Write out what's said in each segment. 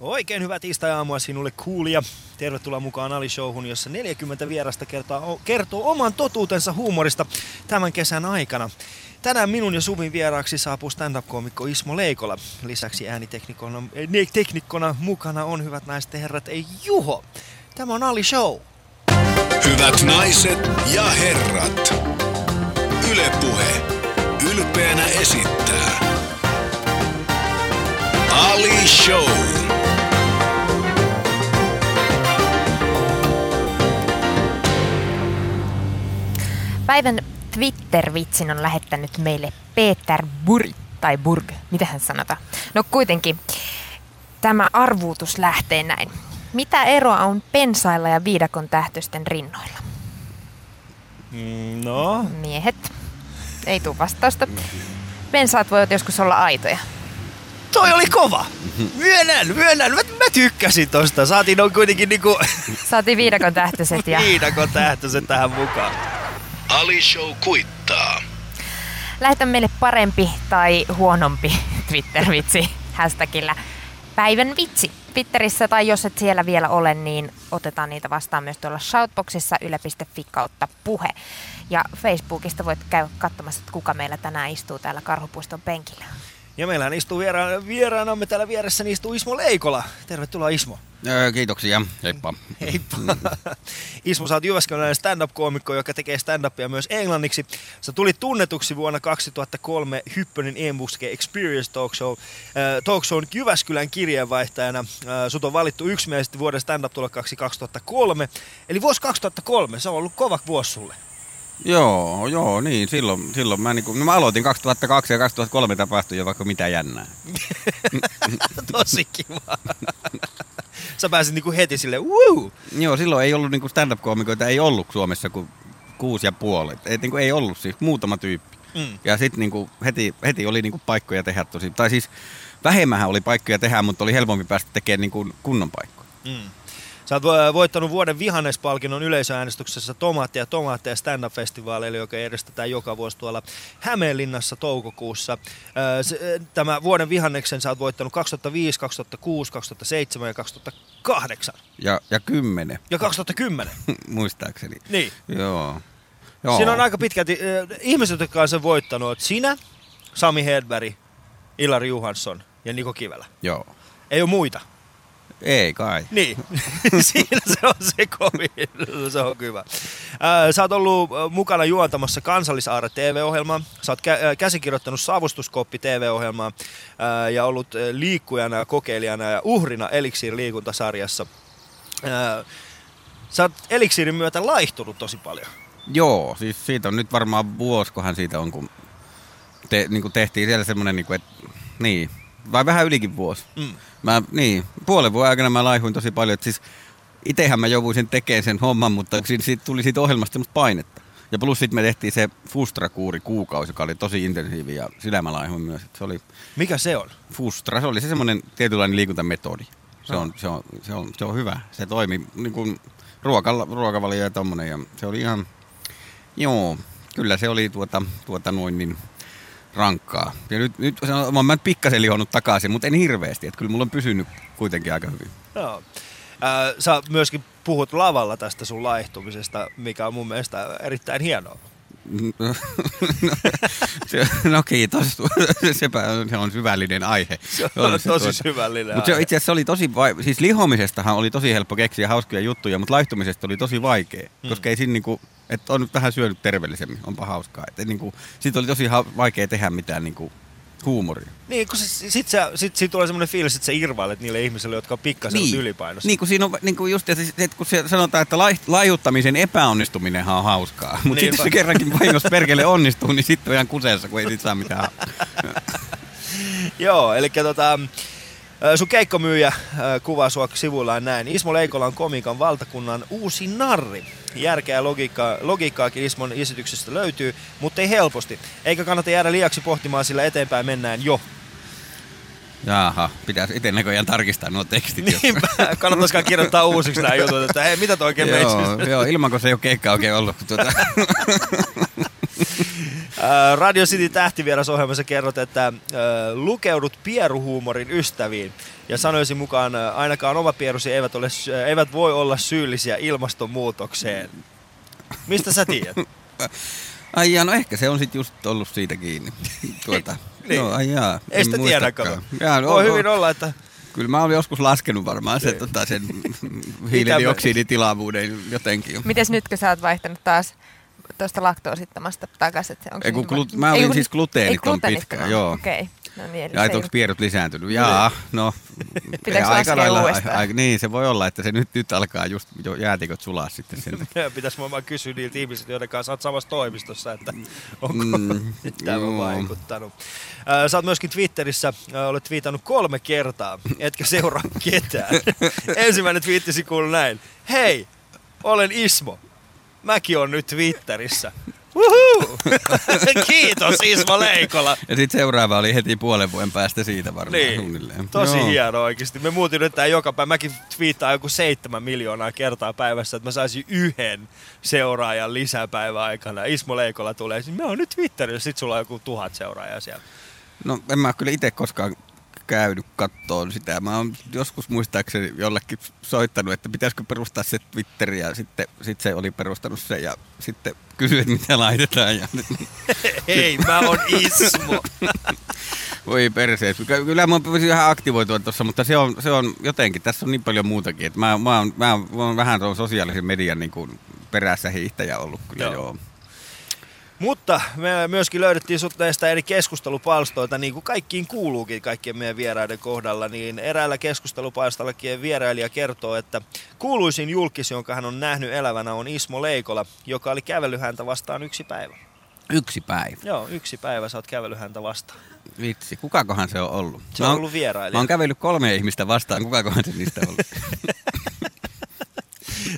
Oikein hyvää tiistai-aamua sinulle kuulija. Tervetuloa mukaan Ali Showhun, jossa 40 vierasta kertoo, kertoo oman totuutensa huumorista tämän kesän aikana. Tänään minun ja Suvin vieraaksi saapuu stand-up-koomikko Ismo Leikola. Lisäksi ääniteknikkona teknikkona mukana on hyvät naiset ja herrat ei Juho. Tämä on Ali Show. Hyvät naiset ja herrat. Ylepuhe ylpeänä esittää Ali Show. Päivän Twitter-vitsin on lähettänyt meille Peter Burg, tai Burg, mitä hän sanota. No kuitenkin, tämä arvuutus lähtee näin. Mitä eroa on pensailla ja viidakon tähtösten rinnoilla? Mm, No, Miehet. Ei tuu vastausta. Pensaat voivat joskus olla aitoja. toi oli kova! Myönnän, myönnän, mä, mä tykkäsin tosta. Saatiin on kuitenkin niinku Saatiin viidakon tähtöiset ja viidakon tähtöiset tähän mukaan. Ali Show kuittaa. lähetä meille parempi tai huonompi Twitter-vitsi hashtagillä päivän vitsi. Twitterissä tai jos et siellä vielä ole, niin otetaan niitä vastaan myös tuolla shoutboxissa yle.fi kautta puhe. Ja Facebookista voit käydä katsomassa, että kuka meillä tänään istuu täällä Karhupuiston penkillä. Ja meillähän istuu vieraana, vieraanamme täällä vieressä, niin istuu Ismo Leikola. Tervetuloa Ismo. Öö, kiitoksia, heippa. Heippa. Ismo, sä oot Jyväskyläinen stand-up-koomikko, joka tekee stand-upia myös englanniksi. Sä tulit tunnetuksi vuonna 2003 Hyppönen Embuske Experience Talk Show. Äh, talk Shown Jyväskylän kirjeenvaihtajana. Äh, sut on valittu yksimielisesti vuoden stand-up-tulokkaaksi 2003. Eli vuosi 2003, se on ollut kova vuosi sulle. Joo, joo, niin, silloin, silloin mä, niinku, no mä aloitin 2002 ja 2003 tapahtui jo vaikka mitä jännää. Tosi kiva. Sä pääsit niinku heti sille, woo! Joo, silloin ei ollut niinku stand-up-koomikoita, ei ollut Suomessa kuin kuusi ja puoli. Et, niinku, ei ollut siis, muutama tyyppi. Mm. Ja sitten niinku, heti, heti oli niinku paikkoja tehdä tosi, tai siis vähemmän oli paikkoja tehdä, mutta oli helpompi päästä tekemään niinku kunnon paikkoja. Mm. Sä oot vo- voittanut vuoden vihannespalkinnon yleisöäänestyksessä Tomaattia ja Tomaatteja stand-up-festivaaleilla, joka järjestetään joka vuosi tuolla Hämeenlinnassa toukokuussa. Öö, se- Tämä vuoden vihanneksen sä oot voittanut 2005, 2006, 2007 ja 2008 Ja, ja kymmenen, ja 2010. muistaakseni. Niin. Joo. Joo. Siinä on aika pitkälti ö, ihmiset, jotka on sen voittanut, oot sinä, Sami Hedberg, Ilari Johansson ja Niko Kivelä. Joo. Ei ole muita. Ei kai. Niin, siinä se on se kovin, se on hyvä. Ää, Sä oot ollut mukana juontamassa Kansallisaare TV-ohjelmaa, sä oot kä- käsikirjoittanut Savustuskoppi TV-ohjelmaa ää, ja ollut liikkujana, kokeilijana ja uhrina Elixiir liikuntasarjassa. Ää, Sä oot Elixiirin myötä laihtunut tosi paljon. Joo, siis siitä on nyt varmaan vuoskohan siitä on, kun te, niin kuin tehtiin siellä semmoinen, niin kuin, että niin, vai vähän ylikin vuosi. Mm. Mä, niin, puolen vuoden aikana mä laihuin tosi paljon, että siis itehän mä jouduin tekemään sen homman, mutta siitä, siitä tuli siitä ohjelmasta semmoista painetta. Ja plus sitten me tehtiin se Fustra-kuuri kuukausi, joka oli tosi intensiivi ja sillä mä laihuin myös. Se oli Mikä se on? Fustra, se oli se semmoinen tietynlainen liikuntametodi. Se on, se on, se on, se on hyvä. Se toimi niin kuin ruokalla, ruokavalio ja tommonen. Ja se oli ihan, joo, kyllä se oli tuota, tuota noin niin rankkaa. Ja nyt, nyt mä oon pikkasen lihonnut takaisin, mutta en hirveästi. Että kyllä mulla on pysynyt kuitenkin aika hyvin. Joo. Ää, Sä myöskin puhut lavalla tästä sun laihtumisesta, mikä on mun mielestä erittäin hienoa. No, se, no kiitos, sepä on, se on syvällinen aihe. Se on On tosi tuota. syvällinen Mutta se itse asiassa oli tosi, vai... siis lihomisestahan oli tosi helppo keksiä hauskoja juttuja, mutta laihtumisesta oli tosi vaikea, Mm. koska ei siinä niinku, että on nyt vähän syönyt terveellisemmin, onpa hauskaa. Et niinku, siitä oli tosi ha- vaikea tehdä mitään niinku huumoria. Niin, kun se, sit, sä, sit siitä tulee semmoinen fiilis, että sä irvailet niille ihmisille, jotka on pikkasen niin. ylipainossa. Niin kuin siinä on, niin kuin just, että, että kun se sanotaan, että lai, laiuttamisen epäonnistuminenhan on hauskaa. Mutta sitten jos se kerrankin vahingossa perkele onnistuu, niin sitten on ihan kuseessa, kun ei siitä saa mitään. Joo, eli tota, sun keikkomyyjä kuvaa sua sivuillaan näin. Ismo Leikola on komikan valtakunnan uusi narri. Järkeä ja logiikkaa, logiikkaakin Ismon esityksestä löytyy, mutta ei helposti. Eikä kannata jäädä liiaksi pohtimaan, sillä eteenpäin mennään jo. Jaha, pitäisi itse näköjään tarkistaa nuo tekstit. Niinpä, kannattaisikaan kirjoittaa uusiksi nämä jutut, että hei, mitä toi oikein joo, joo, ilman kun se ei ole keikka oikein ollut. Tuota. Äh, Radio City tähtivieras-ohjelmassa kerrot, että äh, lukeudut pieruhuumorin ystäviin. Ja sanoisin mukaan, äh, ainakaan oma pierusi eivät, ole, eivät voi olla syyllisiä ilmastonmuutokseen. Mistä sä tiedät? Ai jaa, no ehkä se on sitten just ollut siitä kiinni. Tuota, Niin. no, ai jaa, Ei sitä tiedä, muistakaan. kato. Jaa, no, Voi no, hyvin olla, että Kyllä mä olen joskus laskenut varmaan sen, Niin. tota, sen hiilidioksiditilavuuden jotenkin. Mites nyt, kun sä oot vaihtanut taas tuosta laktoosittomasta takaisin? Onko Ei, kun glu- mä olin ei, kun- siis gluteenit ei, on gluteenittoman. pitkään, joo. Okei. No niin, Ja onko pierut lisääntynyt? Jaa, no. Pitääkö aika laskea lailla- uudestaan? ai- niin, se voi olla, että se nyt, nyt alkaa just jo jäätiköt sulaa sitten sen. pitäisi varmaan kysyä niiltä ihmisiltä, joiden kanssa olet samassa toimistossa, että onko Mm, tämä joo. vaikuttanut. Sä oot myöskin Twitterissä, olet twiitannut kolme kertaa, etkä seuraa ketään. Ensimmäinen twiittisi kuuluu näin. Hei, olen Ismo. Mäkin on nyt Twitterissä. Kiitos Ismo Leikola. Ja sitten seuraava oli heti puolen vuoden päästä siitä varmaan Niin, suunnilleen. tosi Joo. hieno oikeasti. Me muutin nyt tää joka päivä. Mäkin twiittaan joku seitsemän miljoonaa kertaa päivässä, että mä saisin yhden seuraajan lisäpäivän aikana. Ismo Leikola tulee, mä oon nyt Twitterissä, sit sulla on joku tuhat seuraajaa siellä. No en mä kyllä itse koskaan käynyt kattoon sitä. Mä oon joskus muistaakseni jollekin soittanut, että pitäisikö perustaa se Twitteri ja sitten sit se oli perustanut sen ja sitten kysyi, että mitä laitetaan. Ja Hei, mä oon Ismo. voi perseet. Ky- Kyllä mä pysin ihan aktivoitua tuossa, mutta se on, se on jotenkin, tässä on niin paljon muutakin. Että mä, mä, oon, mä, oon, mä oon vähän tuon sosiaalisen median niin kuin perässä hiihtäjä ollut kyllä Joo. joo. Mutta me myöskin löydettiin sut näistä eri keskustelupalstoilta, niin kuin kaikkiin kuuluukin kaikkien meidän vieraiden kohdalla, niin eräällä keskustelupalstallakin vierailija kertoo, että kuuluisin julkis, jonka hän on nähnyt elävänä, on Ismo Leikola, joka oli kävellyt häntä vastaan yksi päivä. Yksi päivä. Joo, yksi päivä sä oot kävellyt häntä vastaan. Vitsi, kukakohan se on ollut? Se on ollut vierailija. Mä oon kävellyt kolme ihmistä vastaan, kukakohan se niistä on ollut?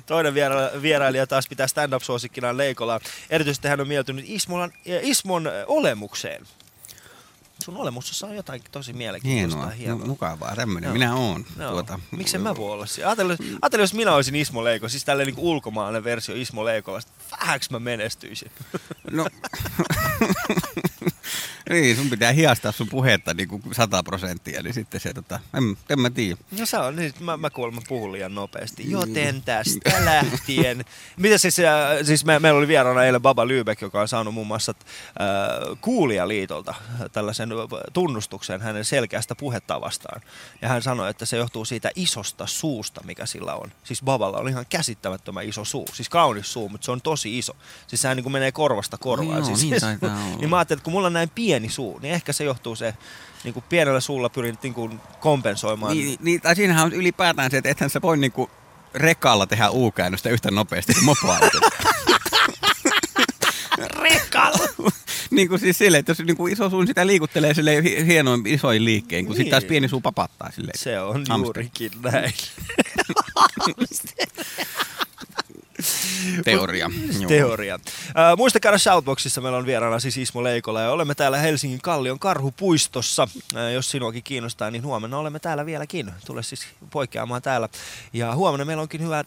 Toinen viera- vierailija taas pitää stand-up-suosikkinaan Leikolaa. Erityisesti hän on mieltynyt Ismon, Ismon äh, olemukseen. Sun olemuksessa on jotain tosi mielenkiintoista. Hienoa, ja hienoa. no, mukavaa, tämmöinen. Joo. Minä oon. Joo. Tuota, Miksen mä voi olla siinä? Ajattelin, ajattelin, jos minä olisin Ismo Leiko, siis tällainen niin ulkomaalainen versio Ismo Leikolasta. Vähäks mä menestyisin? No, niin, sun pitää hiastaa sun puhetta niin kuin 100 prosenttia, niin sitten se, tota, en, en mä tiedä. No se on, niin mä, mä kuulemma puhun liian nopeasti. Joten tästä lähtien. Mitä siis, äh, siis me, meillä oli vieraana eilen Baba Lübeck, joka on saanut muun muassa äh, Kuulijaliitolta tällaisen tunnustuksen hänen selkeästä puhetta vastaan. Ja hän sanoi, että se johtuu siitä isosta suusta, mikä sillä on. Siis Baballa on ihan käsittämättömän iso suu. Siis kaunis suu, mutta se on tosi iso. Siis sehän niin kuin menee korvasta korvaan. Joo, siis, niin olla. niin mä ajattelin, että kun mulla on näin pieni suu, niin ehkä se johtuu se, niin kuin pienellä suulla pyrin niin kuin kompensoimaan. Niin, niin, tai siinähän on ylipäätään se, että ethän sä voi niinku rekalla tehdä U-käännöstä yhtä nopeasti kuin mopoautolla. Rekalla! niin kuin siis silleen, että jos niinku iso suu, niin sitä liikuttelee sille hienoin isoin liikkeen, kun niin. sitten taas Niin. pieni suu papattaa silleen. Se on Hamster. juurikin näin. Teoria. Joo. Teoria. Äh, muista käydä Shoutboxissa, meillä on vieraana siis Ismo Leikola ja olemme täällä Helsingin Kallion Karhupuistossa. Äh, jos sinuakin kiinnostaa, niin huomenna olemme täällä vieläkin. Tule siis poikkeamaan täällä. Ja huomenna meillä onkin hyvä äh,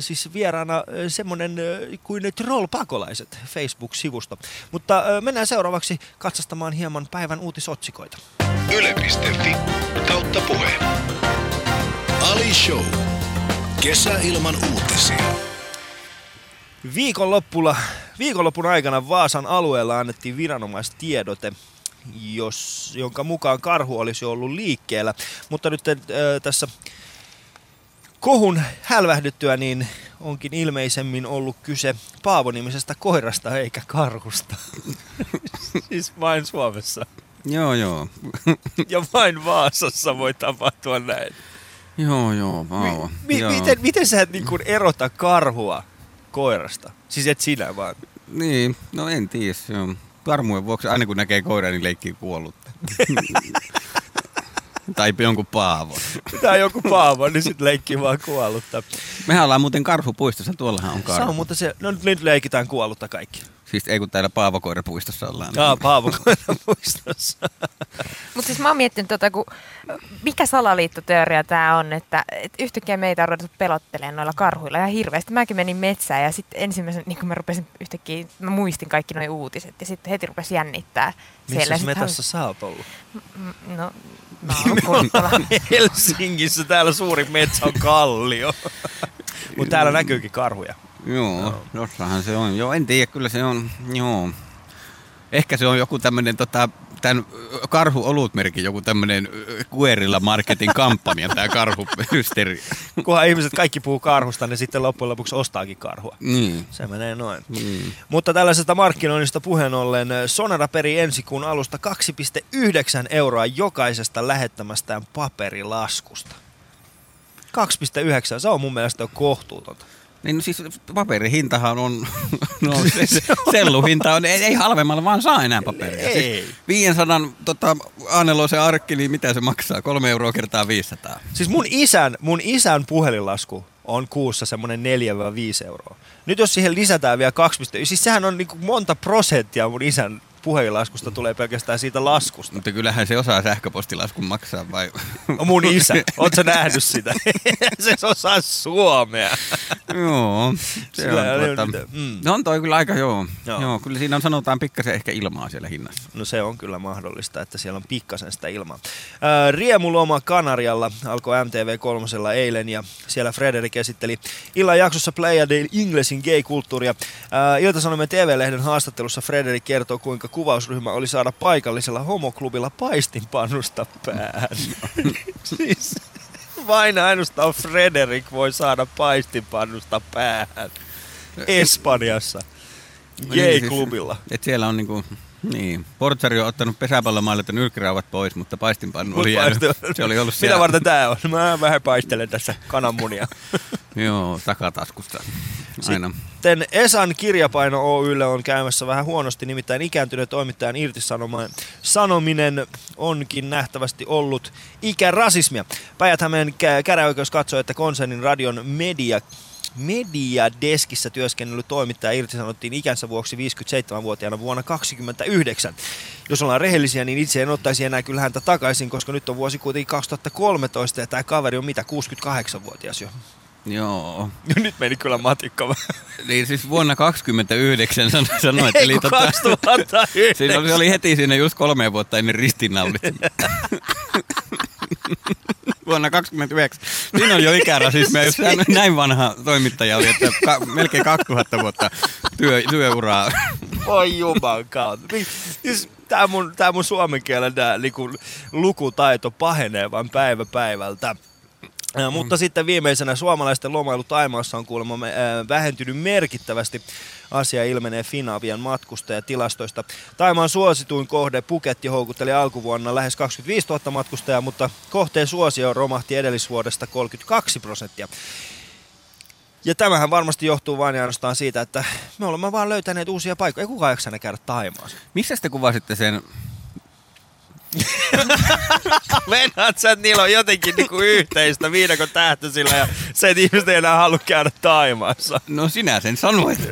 siis vieraana äh, semmonen äh, kuin Troll-pakolaiset Facebook-sivusto. Mutta äh, mennään seuraavaksi katsastamaan hieman päivän uutisotsikoita. Yle.fi kautta puhe. Ali Show. Kesäilman uutisia. Viikonloppulla, viikonloppun aikana Vaasan alueella annettiin viranomaistiedote, jos, jonka mukaan karhu olisi ollut liikkeellä. Mutta nyt äh, tässä kohun hälvähdyttyä, niin onkin ilmeisemmin ollut kyse Paavo-nimisestä koirasta eikä karhusta. siis vain Suomessa. Joo, joo. Ja vain Vaasassa voi tapahtua näin. joo, joo, vauva. Mi- joo. miten, miten sä et niin erota karhua koirasta? Siis et sinä vaan. Niin, no en tiedä. Se varmuuden vuoksi aina kun näkee koiran, niin leikkii kuollut. tai jonkun paavo. On joku paavo, niin sit leikki vaan kuollutta. Mehän ollaan muuten karhupuistossa, tuollahan on Se karhu. on mutta se, no nyt- nyt leikitään kuollutta kaikki. Siis ei kun täällä Paavokoirapuistossa ollaan. Jaa, Paavo muistossa. Mutta siis mä oon miettinyt, tota, kun, mi, mikä salaliittoteoria tämä on, että, että yhtäkkiä meitä on ruvettu pelottelemaan noilla karhuilla ihan hirveästi. Mäkin menin metsään ja sitten ensimmäisen, niin kun mä rupesin yhtäkkiä, mä muistin kaikki nuo uutiset ja sitten heti rupesi jännittää. Missä Sit metassa sä oot ollut? No, mä oon. Helsingissä täällä suuri metsä on kallio. Mutta täällä näkyykin karhuja. Joo, jossahan se on. Joo, en tiedä, kyllä se on, joo. Ehkä se on joku tämmöinen tota, tämän karhu-olutmerkin, joku tämmöinen Guerilla Marketin kampanja, tämä karhupysteri. Kunhan ihmiset kaikki puhuu karhusta, niin sitten loppujen lopuksi ostaakin karhua. Niin. Se menee noin. niin. Mutta tällaisesta markkinoinnista puheen ollen Sonara peri ensi kuun alusta 2,9 euroa jokaisesta lähettämästään paperilaskusta. 2,9, se on mun mielestä jo kohtuutonta. Niin no siis paperihintahan on, no se, se, selluhinta on, ei, ei halvemmalla vaan saa enää paperia. Ei. Siis 500 tota, Aaneloisen arkki, niin mitä se maksaa? Kolme euroa kertaa 500. Siis mun isän, mun isän puhelinlasku on kuussa semmoinen 4-5 euroa. Nyt jos siihen lisätään vielä 2, siis sehän on niinku monta prosenttia mun isän puhelinlaskusta tulee pelkästään siitä laskusta. Mutta kyllähän se osaa sähköpostilaskun maksaa vai? No mun isä, oot sä nähnyt sitä? se osaa suomea. joo, se Sillä on, ole tuota, mitään. Mm. no on toi kyllä aika joo. Joo. joo. kyllä siinä on sanotaan pikkasen ehkä ilmaa siellä hinnassa. No se on kyllä mahdollista, että siellä on pikkasen sitä ilmaa. Ää, Riemuloma Kanarialla alkoi MTV3 eilen ja siellä Frederik esitteli illan jaksossa Playa Inglesin gay-kulttuuria. Ää, Ilta-Sanomien TV-lehden haastattelussa Frederik kertoo, kuinka kuvausryhmä oli saada paikallisella homoklubilla paistinpannusta päähän. siis vain ainoastaan Frederik voi saada paistinpannusta päähän. Espanjassa. Gay-klubilla. Siis, et siellä on niinku, niin, Portsari on ottanut pesäpallomaailta nyrkkirauvat pois, mutta paistinpannu oli jäänyt. Se oli ollut siellä. Mitä varten tää on? Mä vähän paistelen tässä kananmunia. Joo, takataskusta. Aina. Sitten Esan kirjapaino Oylle on käymässä vähän huonosti, nimittäin ikääntyneen toimittajan irtisanomaan sanominen onkin nähtävästi ollut ikärasismia. Päijät-Hämeen kä- käräoikeus katsoi, että konsernin radion media Mediadeskissä työskennellyt toimittaja irtisanottiin ikänsä vuoksi 57-vuotiaana vuonna 1929. Jos ollaan rehellisiä, niin itse en ottaisi enää kyllä häntä takaisin, koska nyt on vuosi kuitenkin 2013 ja tämä kaveri on mitä, 68-vuotias jo. Joo. Nyt meni kyllä matikka. Niin siis vuonna 29 san- sanoit, Ei eli tota, 2009. siinä oli, oli heti siinä just kolme vuotta ennen ristinnaulit. Vuonna 29. Siinä on jo ikärasismia, jos näin vanha toimittaja oli, että ka- melkein 2000 vuotta työ, työuraa. Voi juman kautta. Siis tää mun, tää mun suomen kielen tää, niinku, lukutaito pahenee vaan päivä päivältä. Ää, Mutta sitten viimeisenä suomalaisten lomailu Taimaassa on kuulemma ää, vähentynyt merkittävästi. Asia ilmenee Finavian matkustajatilastoista. Taimaan suosituin kohde Puketti houkutteli alkuvuonna lähes 25 000 matkustajaa, mutta kohteen suosio romahti edellisvuodesta 32 prosenttia. Ja tämähän varmasti johtuu vain ja ainoastaan siitä, että me olemme vaan löytäneet uusia paikkoja. Ei kukaan jaksa käydä Taimaassa. Missä te kuvasitte sen? Venäät sä, että niillä on jotenkin niinku yhteistä viidakon tähtöisillä ja se, että ihmiset ei enää halua käydä Taimaassa. No sinä sen sanoit.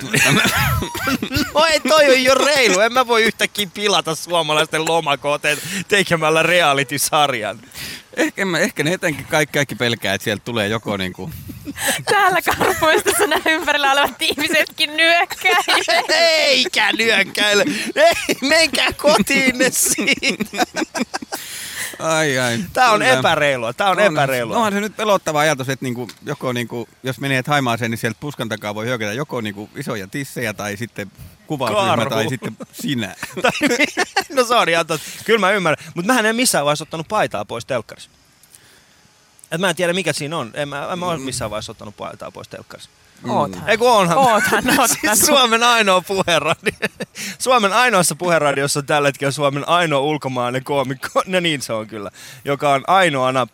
No ei, toi on jo reilu. En mä voi yhtäkkiä pilata suomalaisten lomakoteet tekemällä reality-sarjan. ehkä, mä- ehkä ne etenkin kaikki, kaikki pelkää, että sieltä tulee joko niinku... Täällä karpuistossa nämä ympärillä olevat ihmisetkin nyökkää. Eikä nyökkäile. Ei, menkää kotiinne siitä. Ai ai. Tää on Kyllä. epäreilua. Tää on, epäreilua. Onhan se nyt pelottava ajatus, että niinku, joko niinku, jos menee Haimaaseen, niin sieltä puskan takaa voi hyökätä joko niinku isoja tissejä tai sitten kuvausryhmä Karhu. tai sitten sinä. no se on ihan. Kyllä mä ymmärrän. Mutta mähän en missään vaiheessa ottanut paitaa pois telkkarissa. Et mä en tiedä mikä siinä on. En mä, en mä ole missään vaiheessa ottanut paitaa pois telkkarissa. Oothan. Ei kun onhan. Oothan siis Suomen ainoa puheradio. Suomen ainoassa puheradiossa on tällä hetkellä Suomen ainoa ulkomainen koomikko. No niin se on kyllä. Joka on ainoana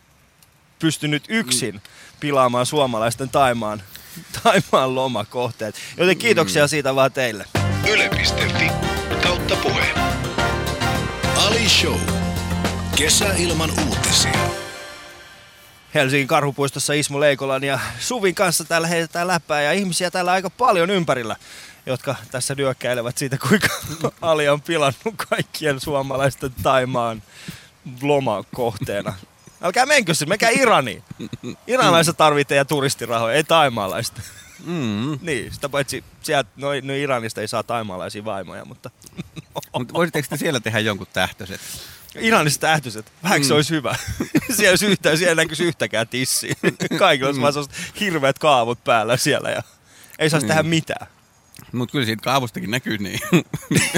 pystynyt yksin pilaamaan suomalaisten Taimaan, Taimaan lomakohteet. Joten kiitoksia siitä vaan teille. Yle.fi kautta puhe. Ali Show. Kesäilman uutisia. Helsingin karhupuistossa Ismo Leikolan ja Suvin kanssa täällä heitetään läppää ja ihmisiä täällä aika paljon ympärillä, jotka tässä nyökkäilevät siitä, kuinka Ali on pilannut kaikkien suomalaisten Taimaan lomakohteena. Älkää menkö sinne, menkää Iraniin. Iranilaiset tarvitsee teidän turistirahoja, ei taimaalaista. Mm. niin, sitä paitsi sieltä, no, no Iranista ei saa taimaalaisia vaimoja, mutta Mutta voisitteko te siellä tehdä jonkun tähtöiset? Iranista tähtyset, vähän se Mm. olisi hyvä. siellä, olisi yhtään, siellä näkyisi yhtäkään tissiä. Kaikilla olisi vaan sellaiset hirveät kaavut päällä siellä ja ei saisi Mm. tehdä mitään. Mutta kyllä siitä kaavustakin näkyy niin.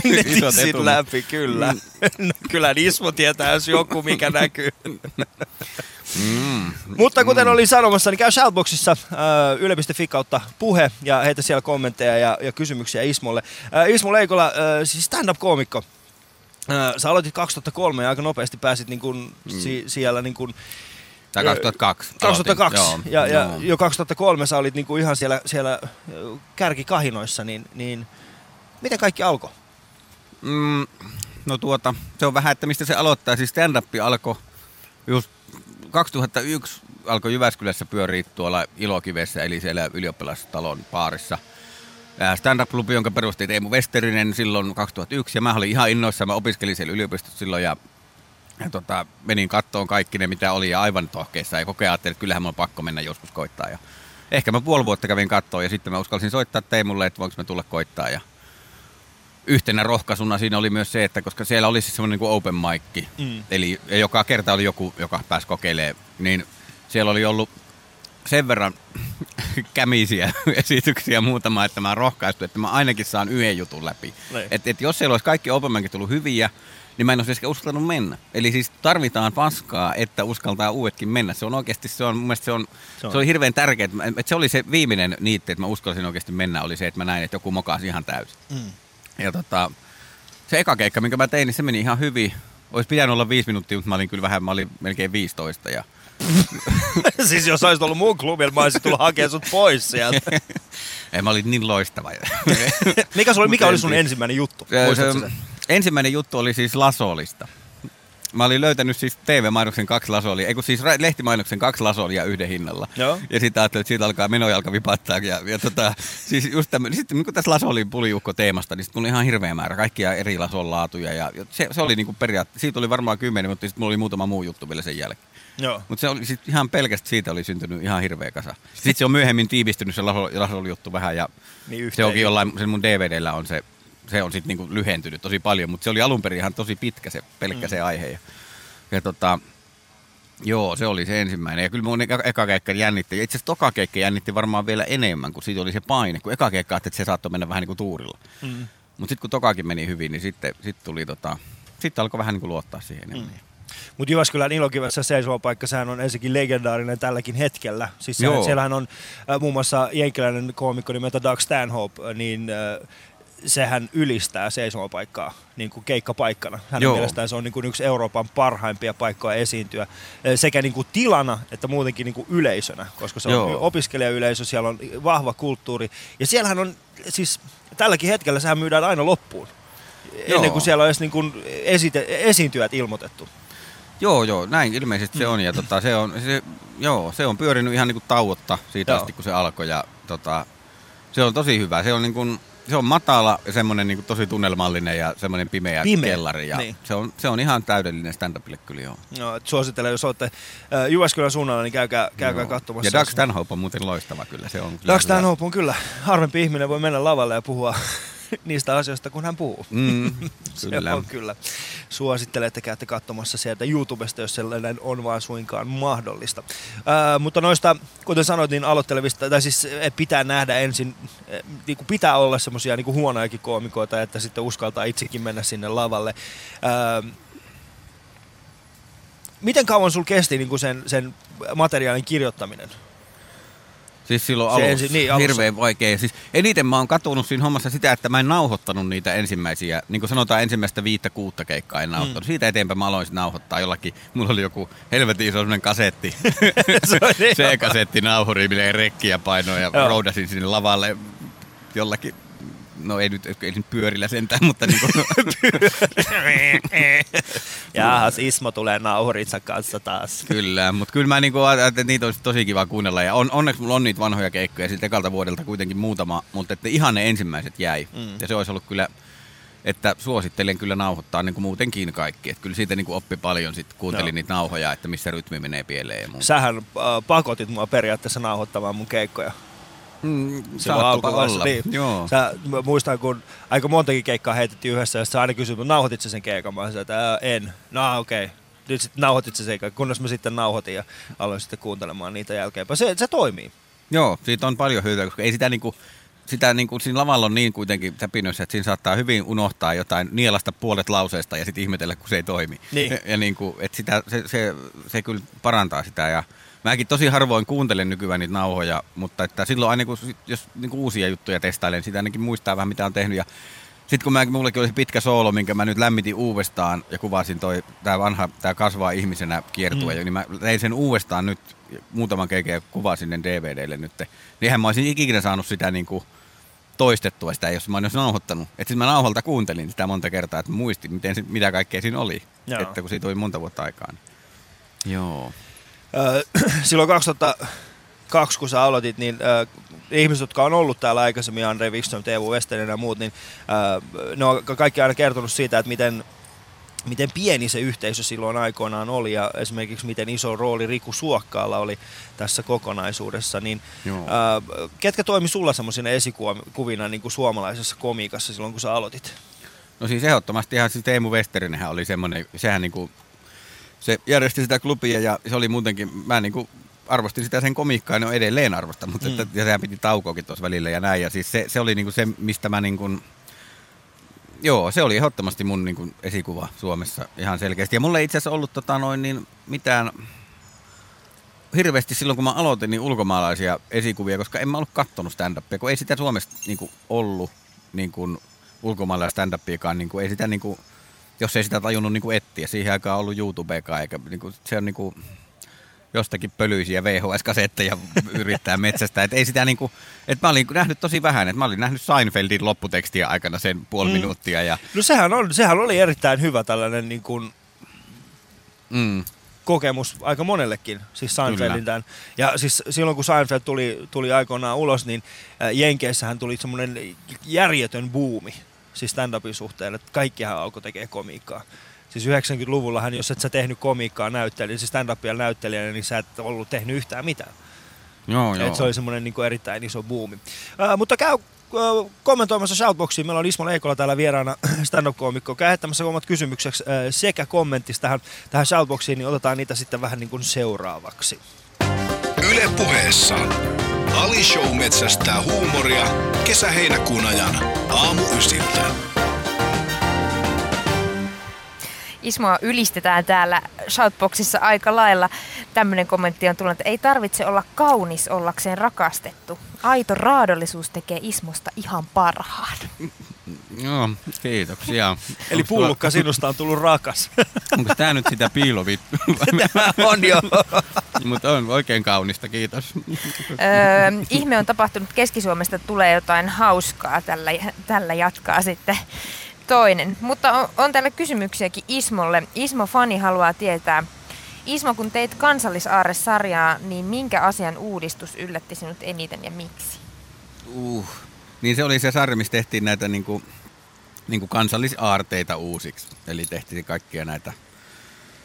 ne isot tissit etumat. läpi, kyllä. No, kyllä Ismo tietää, jos joku mikä näkyy. Mm. Mutta kuten olin sanomassa, niin käy Shoutboxissa äh, yle.fi kautta puhe ja heitä siellä kommentteja ja, ja kysymyksiä Ismolle. Äh, Ismo Leikola, äh, siis stand-up-koomikko. Sä aloitit 2003 ja aika nopeasti pääsit niin kun, si, siellä niin kun, Tai 2002. 2002 aloitin. ja, ja joo. jo 2003 sä olit niin kuin ihan siellä, siellä kärkikahinoissa, niin, niin miten kaikki alkoi? Mm, no tuota, se on vähän, että mistä se aloittaa. Siis stand-up alkoi just 2001 alkoi Jyväskylässä pyöriä tuolla Ilokivessä, eli siellä ylioppilastalon baarissa. Stand-up-klubi, jonka perusti Teemu Westerinen silloin 2001, ja mä olin ihan innoissa, mä opiskelin siellä yliopistossa silloin, ja, ja tota, menin kattoon kaikki ne, mitä oli, ja aivan tohkeissa, ja koko ajan ajattelin, että kyllähän mun on pakko mennä joskus koittaa. Ja ehkä mä puoli vuotta kävin kattoon, ja sitten mä uskalsin soittaa Teemulle, että voinko mä tulla koittaa, ja yhtenä rohkaisuna siinä oli myös se, että koska siellä oli siis semmoinen niin open mic, Mm. eli joka kerta oli joku, joka pääsi kokeilemaan, niin siellä oli ollut sen verran kämisiä esityksiä muutama, että mä rohkaistu, että mä ainakin saan yhden jutun läpi. Niin. Et, et jos siellä olisi kaikki open tullut hyviä, niin mä en olisi edes uskaltanut mennä. Eli siis tarvitaan paskaa, että uskaltaa uudetkin mennä. Se on oikeasti, se on mun mielestä se on, Se on. se oli hirveän tärkeää. että Että se oli se viimeinen niitti, että mä uskalsin oikeasti mennä, oli se, että mä näin, että joku mokasi ihan täysin. Mm. Ja tota, se eka keikka, minkä mä tein, niin se meni ihan hyvin. Olisi pitänyt olla viisi minuuttia, mutta mä olin kyllä vähän, mä olin melkein 15. Ja siis jos olisit ollut mun klubilla, mä olisin tullut hakemaan sut pois sieltä. ei, mä olin niin loistava. mikä, sulla, mikä oli sun ensimmäinen juttu? Se, se, sen? ensimmäinen juttu oli siis Lasolista. Mä olin löytänyt siis TV-mainoksen kaksi lasolia, ei kun siis lehtimainoksen kaksi lasolia yhden hinnalla. Joo. Ja sitten ajattelin, että siitä alkaa menojalka vipattaa. Ja, ja tota, siis just tämmönen, sitten niin kun tässä lasolin puliukko teemasta, niin sitten mulla oli ihan hirveä määrä kaikkia eri lason laatuja. Ja, ja se, se, oli niin periaatteessa, siitä oli varmaan kymmenen, mutta sitten mulla oli muutama muu juttu vielä sen jälkeen. Mutta se oli sit ihan pelkästään siitä oli syntynyt ihan hirveä kasa. Sitten se on myöhemmin tiivistynyt se laso, lasoli juttu vähän ja Niin se onkin jollain, sen mun DVDllä on se, se on sitten niinku lyhentynyt tosi paljon, mutta se oli alun perin ihan tosi pitkä se pelkkä Mm. se aihe. Ja, ja tota, joo, se oli se ensimmäinen. Ja kyllä mun eka, eka keikka jännitti. Ja itse asiassa toka keikka jännitti varmaan vielä enemmän, kun siitä oli se paine. Kun eka keikka että se saattoi mennä vähän niin kuin tuurilla. Mm. Mutta sitten kun tokakin meni hyvin, niin sitten sit tuli tota, sitten alkoi vähän niin kuin luottaa siihen enemmän. Mm. Mutta Jyväskylän Ilokivessä seisova paikka, sehän on ensinnäkin legendaarinen tälläkin hetkellä. Siis sehän, siellähän on äh, muun muassa jenkkiläinen koomikko nimeltä Doug Stanhope, äh, niin äh, sehän ylistää seisomapaikkaa niin kuin keikkapaikkana. Hänen Joo. mielestään se on niin kuin yksi Euroopan parhaimpia paikkoja esiintyä äh, sekä niin kuin tilana että muutenkin niin kuin yleisönä, koska se on Joo. opiskelijayleisö, siellä on vahva kulttuuri. Ja siellähän on siis tälläkin hetkellä sehän myydään aina loppuun. Ennen Joo. kuin siellä on edes niin kuin esite- esiintyjät ilmoitettu. Joo, joo, näin ilmeisesti se on. Ja tota, se, on se, joo, se on pyörinyt ihan niinku tauotta siitä Joo. asti, kun se alkoi. Ja tota, se on tosi hyvä. Se on, niinku, se on matala ja semmoinen niinku tosi tunnelmallinen ja semmoinen pimeä, Pimeä, kellari. Ja niin. se, on, se on ihan täydellinen stand-upille kyllä joo. No, suosittelen, jos olette äh, Jyväskylän suunnalla, niin käykää, käykää Joo. katsomassa. Ja Doug Stanhope on muuten loistava kyllä. Se on Doug. Stanhope on kyllä harvempi ihminen, voi mennä lavalle ja puhua niistä asioista, kun hän puhuu. Mm, Se kyllä. on kyllä. Suosittelen, että käytte katsomassa sieltä YouTubesta, jos sellainen on vaan suinkaan mahdollista. Ää, mutta noista, kuten sanoit, niin aloittelevista, tai siis eh, pitää nähdä ensin, eh, niin kuin pitää olla semmoisia niin huonojakin koomikoita, että sitten uskaltaa itsekin mennä sinne lavalle. Ää, miten kauan sul kesti niin kuin sen, sen materiaalin kirjoittaminen? Siis silloin alussa, ensin- niin, alussa. hirveän vaikea. Siis eniten mä oon katunut siinä hommassa sitä, että mä en nauhoittanut niitä ensimmäisiä, niin kuin sanotaan ensimmäistä viittä kuutta keikkaa en nauhoittanut. Mm. Siitä eteenpäin mä aloin nauhoittaa jollakin, mulla oli joku helvetin iso semmonen kasetti, Se on C-kasetti nauhuri, millä ei rekkiä painoa ja roudasin sinne lavalle jollakin No ei nyt, ei nyt pyörillä sentään, mutta niin kuin, Jaahas, Ismo tulee nauhurinsa kanssa taas. Kyllä, mutta kyllä mä niinku ajattelin, että niitä olisi tosi kiva kuunnella. Ja on, onneksi mulla on niitä vanhoja keikkoja siltä ekalta vuodelta kuitenkin muutama, mutta että ihan ne ensimmäiset jäi. Mm. Ja se olisi ollut kyllä että suosittelen kyllä nauhoittaa niin kuin muutenkin kaikki. Että kyllä siitä niin kuin oppi paljon, sitten kuuntelin Joo. niitä nauhoja, että missä rytmi menee pieleen ja muuta. Sähän äh, pakotit mua periaatteessa nauhoittamaan mun keikkoja. Mm, saattopa alkuvaiheessa. olla. Niin. Joo. Sä, mä muistan, kun aika montakin keikkaa heitettiin yhdessä, ja sä aina kysyit, nauhoitit sen keikan? Mä sanoin, että "Ää, en. No okei. Okay. Nyt sitten nauhoitit sen keikan, kunnes mä sitten nauhoitin ja aloin sitten kuuntelemaan niitä jälkeenpäin. Se, se toimii. Joo, siitä on paljon hyötyä, koska ei sitä niinku, sitä niinku, siinä lavalla on niin kuitenkin täpinössä, että siinä saattaa hyvin unohtaa jotain, nielasta puolet lauseesta ja sitten ihmetellä, kun se ei toimi. Niin. Ja, ja niinku, että sitä, se, se, se, kyllä parantaa sitä ja Mäkin tosi harvoin kuuntelen nykyään niitä nauhoja, mutta että silloin aina kun, jos niinku uusia juttuja testailen, sitä ainakin muistaa vähän mitä on tehnyt. Ja sitten kun mä, mullekin oli se pitkä soolo, minkä mä nyt lämmitin uudestaan ja kuvasin toi, tää vanha, tää kasvaa ihmisenä kiertue, mm. niin mä tein sen uudestaan nyt muutaman keiken ja kuvasin ne DVDlle nyt. Niin eihän mä olisin ikinä saanut sitä niinku toistettua sitä, jos mä en olisi nauhoittanut. Että sitten mä nauholta kuuntelin sitä monta kertaa, että muistin, miten, mitä kaikkea siinä oli. Joo. Että kun siitä oli monta vuotta aikaa. Niin. Joo. Silloin 2002, kun sä aloitit, niin ihmiset, jotka on ollut täällä aikaisemmin, Andre Wikström, Teemu Westerinen ja muut, niin ne on kaikki aina kertonut siitä, että miten, miten pieni se yhteisö silloin aikoinaan oli ja esimerkiksi miten iso rooli Riku Suokkaalla oli tässä kokonaisuudessa, niin öö, ketkä toimi sulla semmoisina esikuvina niin kuin suomalaisessa komiikassa silloin, kun sä aloitit? No siis ehdottomasti ihan siis Teemu Westerinenhän oli semmoinen, sehän niinku, se järjesti sitä klubia ja se oli muutenkin, mä niinku arvostin sitä sen komiikkaa ja ne on edelleen arvosta, mutta Mm. että, ja sehän piti taukoakin tuossa välillä ja näin. Ja siis se, se oli niinku se, mistä mä niinku, joo, se oli ehdottomasti mun niinku esikuva Suomessa ihan selkeästi. Ja mulla ei itse asiassa ollut tota noin niin mitään, hirveästi silloin kun mä aloitin niin ulkomaalaisia esikuvia, koska en mä ollut kattonut stand-upia, kun ei sitä Suomessa niinku ollut niin kuin ulkomaalaista stand-upiakaan, niin kuin, ei sitä niin kuin, jos ei sitä tajunnut niin kuin etsiä, siihen aikaan ollut YouTubekaan, eikä niin kuin, se on niin kuin, jostakin pölyisiä VHS-kasetteja yrittää metsästä. Et ei sitä niinku, et mä olin nähnyt tosi vähän, että mä olin nähnyt Seinfeldin lopputekstiä aikana sen puoli Mm. mm. minuuttia ja No sehän, on, sehän oli erittäin hyvä tällainen niin kuin mm, kokemus aika monellekin, siis Seinfeldin tämän. Ja siis silloin kun Seinfeld tuli, tuli aikoinaan ulos, niin äh, Jenkeissähän tuli semmoinen järjetön buumi, siis stand-upin suhteen, että kaikkihan alkoi tekee komiikkaa. Siis 90-luvullahan, jos et sä tehnyt komiikkaa näyttelijä, siis stand-upia näyttelijänä, niin sä et ollut tehnyt yhtään mitään. joo, Joo. Et se oli semmoinen niin erittäin iso buumi. Ää, mutta käy kommentoimassa Shoutboxiin. Meillä on Ismo Leikola täällä vieraana stand-up-koomikko käyttämässä omat kysymykseksi sekä kommentissa tähän, tähän Shoutboxiin, niin otetaan niitä sitten vähän niin kuin seuraavaksi. Yle puheessa. Ali Show metsästää huumoria kesä-heinäkuun ajan. Aamu ysiltä. Ismoa ylistetään täällä Shoutboxissa aika lailla. Tämmöinen kommentti on tullut, että ei tarvitse olla kaunis ollakseen rakastettu. Aito raadollisuus tekee Ismosta ihan parhaan. Joo, kiitoksia. Eli tuo- pullukka sinusta on tullut rakas. Onko tämä nyt sitä piilovittu? Tämä on jo. Mutta on oikein kaunista, kiitos. Öö, ihme on tapahtunut Keski-Suomesta, tulee jotain hauskaa, tällä, tällä jatkaa sitten toinen. Mutta on, on täällä kysymyksiäkin Ismolle. Ismo Fani haluaa tietää, Ismo, kun teit kansallisaarre-sarjaa, niin minkä asian uudistus yllätti sinut eniten ja miksi? Uh. Niin se oli se sarja, missä tehtiin näitä niinku, niinku kansallisaarteita uusiksi. Eli tehtiin kaikkia näitä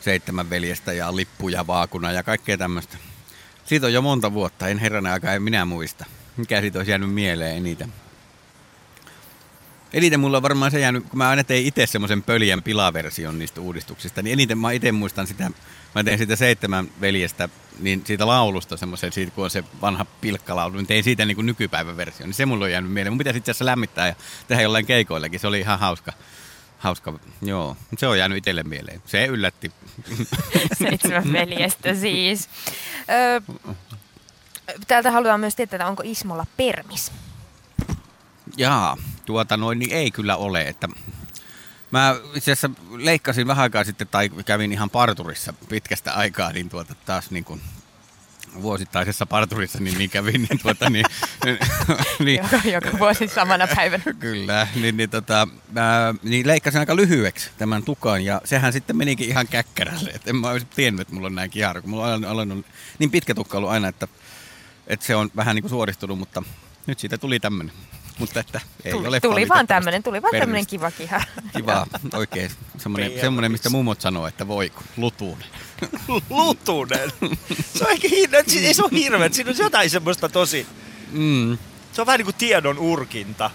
seitsemän veljestä ja lippuja, vaakuna ja kaikkea tämmöistä. Siitä on jo monta vuotta, en herranen aika, en minä muista. Mikä siitä olisi jäänyt mieleen eniten? Eniten mulla on varmaan se jäänyt, kun mä aina tein itse semmoisen pöljän pilaversion niistä uudistuksista, niin eniten mä itse muistan sitä, mä tein siitä seitsemän veljestä, niin siitä laulusta semmoisen, siitä kun on se vanha pilkkalaulu, niin tein siitä niin kuin nykypäivän versio, niin se mulla on jäänyt mieleen. Mun pitäisi itse asiassa lämmittää ja tehdä jollain keikoillakin, se oli ihan hauska. Hauska, joo. Se on jäänyt itselle mieleen. Se yllätti. Seitsemän veljestä siis. Öö, täältä haluaa myös tietää, onko Ismolla permis. Jaa, tuota noin, niin ei kyllä ole, että mä itse asiassa leikkasin vähän aikaa sitten tai kävin ihan parturissa pitkästä aikaa, niin tuota taas niin kuin vuosittaisessa parturissa, niin, niin kävin, niin tuota niin, niin, Joka, joka vuosi samana päivänä. Kyllä, niin, niin, tota, ää, niin leikkasin aika lyhyeksi tämän tukan ja sehän sitten menikin ihan käkkärälle. Et en mä olisi tiennyt, että mulla on näin kihara, kun mulla on alennut niin pitkä tukka ollut aina, että, että se on vähän niin kuin suoristunut, mutta nyt siitä tuli tämmöinen. Mutta että ei tuli, ole tuli vaan tämmönen, tuli vaan tämmönen permistä. kiva kiha. Kiva, oikein. Semmoinen, semmoinen, mistä mummot sanoo, että voi kun lutuun. Lutunen. Se on ehkä hirveä, ei se ole hirveä, siinä on jotain semmoista tosi, Mm. se on vähän niin kuin tiedon urkinta.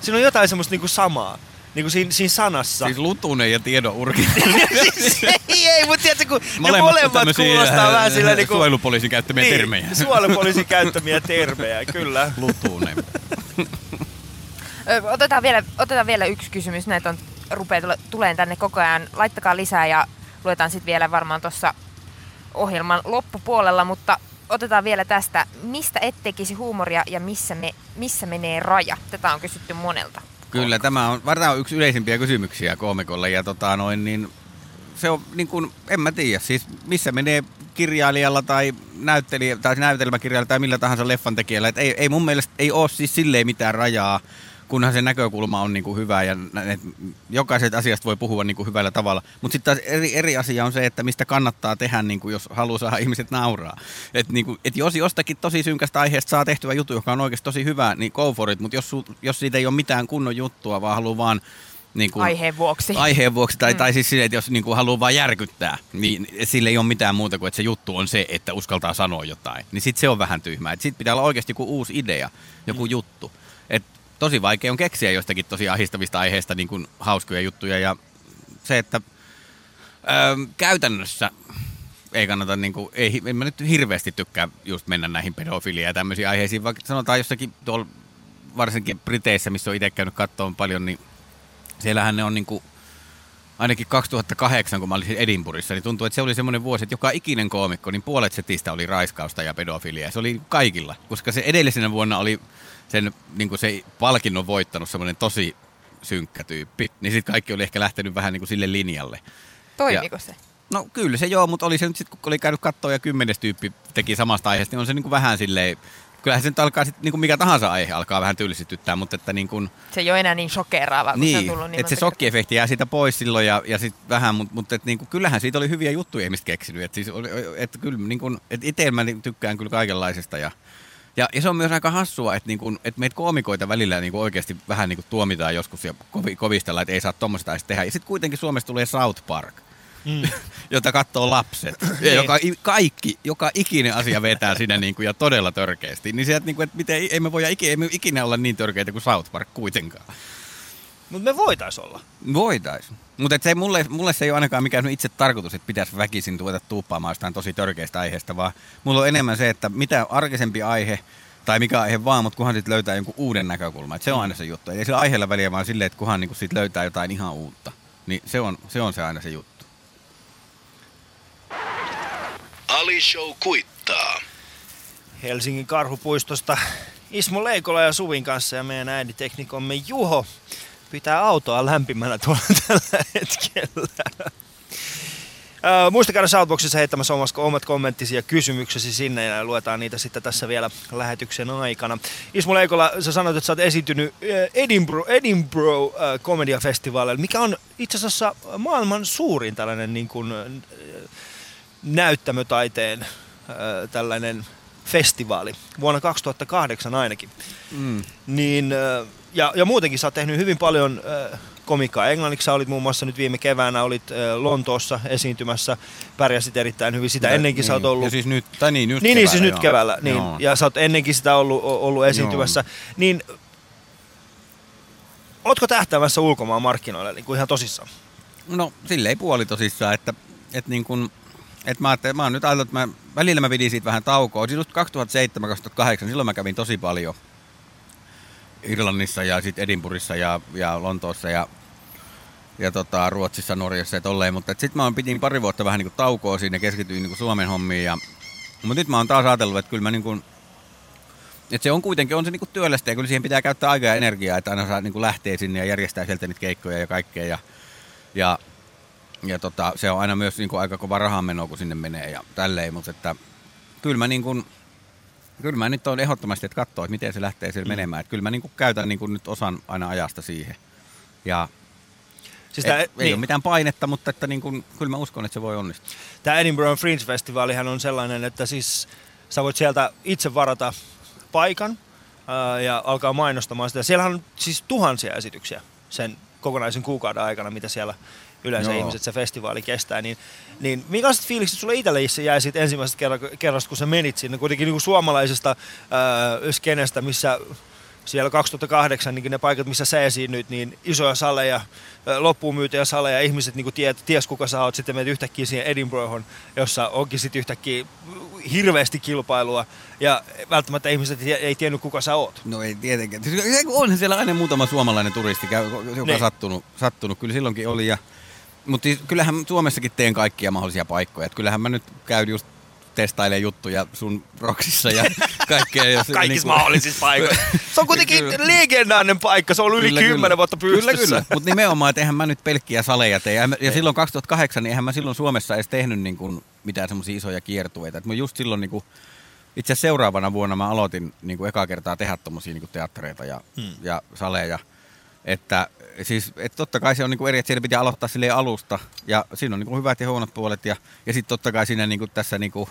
Siinä on jotain semmoista niin kuin samaa, niin kuin siinä, siinä sanassa. Siis lutunen ja tiedon urki. siis ei, ei, mutta tiedätkö, kun ne Molemmat molemmat tämmöisiä, kuulostaa äh, vähän sillä niin kuin... Suojelupoliisin käyttämiä niin, termejä. Suojelupoliisin käyttämiä termejä, kyllä. Lutunen. Otetaan vielä, otetaan vielä yksi kysymys. Näitä on, rupeaa tule, tuleen tänne koko ajan. Laittakaa lisää ja luetaan sitten vielä varmaan tuossa ohjelman loppupuolella, mutta otetaan vielä tästä. Mistä et tekisi huumoria ja missä, me, missä menee raja? Tätä on kysytty monelta. Kyllä, tämä on, varmaan yksi yleisimpiä kysymyksiä koomikolle ja tota noin, niin se on niin kuin, en mä tiedä, siis missä menee kirjailijalla tai näyttelijä, tai näytelmäkirjailijalla tai millä tahansa leffan tekijällä, että ei, ei mun mielestä ei ole siis silleen mitään rajaa, kunhan se näkökulma on niin kuin hyvä ja et jokaiset asiasta voi puhua niin kuin hyvällä tavalla. Mutta sitten taas eri, eri asia on se, että mistä kannattaa tehdä, niin kuin jos haluaa saada ihmiset nauraa. Että niin kuin, et jos jostakin tosi synkästä aiheesta saa tehtyä juttu, joka on oikeasti tosi hyvä, niin go for it. Mutta jos, jos siitä ei ole mitään kunnon juttua, vaan haluaa vaan niin kuin, Aiheen vuoksi. aiheen vuoksi, tai, mm. tai siis silleen, että jos niin kuin haluaa vaan järkyttää, niin sille ei ole mitään muuta kuin, että se juttu on se, että uskaltaa sanoa jotain. Niin sitten se on vähän tyhmää. Sitten pitää olla oikeasti joku uusi idea, joku mm. juttu. Et tosi vaikea on keksiä jostakin tosi ahistavista aiheista niin kuin hauskoja juttuja. Ja se, että öö, käytännössä ei kannata, niin kuin, ei, en mä nyt hirveästi tykkää just mennä näihin pedofilia ja tämmöisiin aiheisiin, vaikka sanotaan jossakin tuolla varsinkin Briteissä, missä on itse käynyt kattoon paljon, niin siellähän ne on niin kuin, ainakin 2008, kun mä olin Edinburghissa, niin tuntuu, että se oli semmoinen vuosi, että joka ikinen koomikko, niin puolet setistä oli raiskausta ja pedofilia. Se oli kaikilla, koska se edellisenä vuonna oli sen niin kuin se palkinnon voittanut semmoinen tosi synkkä tyyppi. Niin sitten kaikki oli ehkä lähtenyt vähän niin kuin sille linjalle. Toimiko se? No kyllä se joo, mutta oli se nyt sitten, kun oli käynyt kattoa ja kymmenes tyyppi teki samasta aiheesta, niin on se niin kuin vähän silleen, kyllähän se nyt alkaa sitten, niin kuin mikä tahansa aihe alkaa vähän tylsistyttää, mutta että niin kuin, Se ei ole enää niin shokeraava, kun se on niin, tullut niin että se sokkiefekti jää siitä pois silloin ja, ja sitten vähän, mutta mut, et niinku, kyllähän siitä oli hyviä juttuja ihmiset keksinyt. Että siis, oli- et kyllä niinku, et itse mä niinku tykkään kyllä kaikenlaisesta ja, ja, ja se on myös aika hassua, että niinku, et meitä koomikoita välillä niinku oikeasti vähän niinku tuomitaan joskus ja kovi, kovistellaan, että ei saa tuommoista edes tehdä. Ja sitten kuitenkin Suomessa tulee South Park, Mm. jota katsoo lapset. Ja Niin. joka, i- kaikki, joka ikinen asia vetää siinä niinku, ja todella törkeästi. Niin sieltä, niinku, että miten, ei me voida ikinä, ei me ikinä olla niin törkeitä kuin South Park kuitenkaan. Mutta me voitais olla. Voitais. Mutta se, mulle, mulle se ei ole ainakaan mikään itse tarkoitus, että pitäisi väkisin tuota tuuppaamaan jostain tosi törkeästä aiheesta, vaan mulla on enemmän se, että mitä arkisempi aihe tai mikä aihe vaan, mutta kunhan sitten löytää jonkun uuden näkökulman. Et se on aina se juttu. Ei sillä aiheella väliä, vaan silleen, että kunhan niinku sit löytää jotain ihan uutta. Niin se on se, on se aina se juttu. Ali Show kuittaa. Helsingin karhupuistosta Ismo Leikola ja Suvin kanssa ja meidän ääniteknikomme Juho pitää autoa lämpimänä tuolla tällä hetkellä. Muista käydä Shoutboxissa heittämässä omas- omat kommenttisi ja kysymyksesi sinne ja luetaan niitä sitten tässä vielä lähetyksen aikana. Ismo Leikola, sä sanoit, että sä oot esiintynyt Edinburgh, Edinburgh ää, komediafestivaaleilla, mikä on itse asiassa maailman suurin tällainen niin kuin, näyttämötaiteen tällainen festivaali, vuonna 2008 ainakin. Mm. Niin, ja, ja muutenkin sä oot tehnyt hyvin paljon ää, komikkaa englanniksi. Sä olit muun muassa nyt viime keväänä olit ää, Lontoossa esiintymässä, pärjäsit erittäin hyvin. Sitä ennenkin sä oot ollut... Ja siis nyt, tai niin, just Niin, niin siis nyt joo. keväällä. Niin. Joo. Ja sä oot ennenkin sitä ollut, ollut esiintymässä. Niin, ootko tähtäämässä ulkomaan markkinoille niin kuin ihan tosissaan? No silleen puoli tosissaan, että, että niin kun, että mä, ajattelin, mä oon nyt ajatellut, että mä, välillä mä pidin siitä vähän taukoa. Siis just 2007-2008, silloin mä kävin tosi paljon Irlannissa ja sitten Edinburghissa ja, ja Lontoossa ja, ja tota, Ruotsissa, Norjassa ja tolleen. Mutta sitten mä pidin pari vuotta vähän niin kuin taukoa siinä keskityin niin kuin Suomen hommiin. Ja, mutta nyt mä oon taas ajatellut, että kyllä mä niin kuin, että se on kuitenkin on se niinku työlästä ja kyllä siihen pitää käyttää aikaa ja energiaa, että aina saa niinku lähteä sinne ja järjestää sieltä niitä keikkoja ja kaikkea. Ja, ja, ja tota, se on aina myös niinku aika kova rahanmeno, kun sinne menee ja tälleen, mutta että kyllä mä, niinku, kyllä mä nyt on ehdottomasti, että katsoo, että miten se lähtee siellä mm. menemään. Että kyllä mä niinku käytän niinku nyt osan aina ajasta siihen. Ja Siis tää, ei niin, ole mitään painetta, mutta että niinku, kyllä mä uskon, että se voi onnistua. Tämä Edinburgh Fringe Festivaalihan on sellainen, että siis sä voit sieltä itse varata paikan. ää, ja alkaa mainostamaan sitä. Siellähän on siis tuhansia esityksiä sen kokonaisen kuukauden aikana, mitä siellä yleensä Joo. ihmiset se festivaali kestää, niin, niin minkälaiset fiilikset sulle itselle se jäi siitä ensimmäisestä kerra- kerrasta, kun sä menit sinne kuitenkin niin kuin suomalaisesta ää, skenestä, missä siellä 2008 niin ne paikat, missä sä esiinnyt, niin isoja saleja, loppuun myytyjä saleja, ihmiset niin tiet, ties kuka sä oot, sitten menet yhtäkkiä siihen Edinburghon, jossa onkin sitten yhtäkkiä hirveästi kilpailua, ja välttämättä ihmiset ei- ei tiennyt kuka sä oot. No ei tietenkään. Siis Onhan siellä aina muutama suomalainen turisti, joka on Niin. sattunut, sattunut. Kyllä silloinkin oli. Ja, mutta siis kyllähän Suomessakin teen kaikkia mahdollisia paikkoja. Et kyllähän mä nyt käyn just testailemaan juttuja sun roksissa ja kaikkea. Jos, Kaikissa mahdollisissa paikoissa. Se on kuitenkin Kyllä. legendaarinen paikka, se on ollut yli 10 vuotta pystyssä. Kyllä, kyllä. Mutta nimenomaan, että eihän mä nyt pelkkiä saleja tee. Ja, ja silloin 2008, niin eihän mä silloin Suomessa edes tehnyt niin kuin mitään semmoisia isoja kiertueita. Et mä just silloin niin kuin, itse seuraavana vuonna mä aloitin niin kuin ekaa kertaa tehdä tommosia niin kuin teattereita ja, hmm. ja saleja. Että siis, et totta kai se on niin kuin eri, että siellä pitää aloittaa silleen alusta. Ja siinä on niin kuin hyvät ja huonot puolet. Ja, ja sitten totta kai siinä niin kuin tässä niin kuin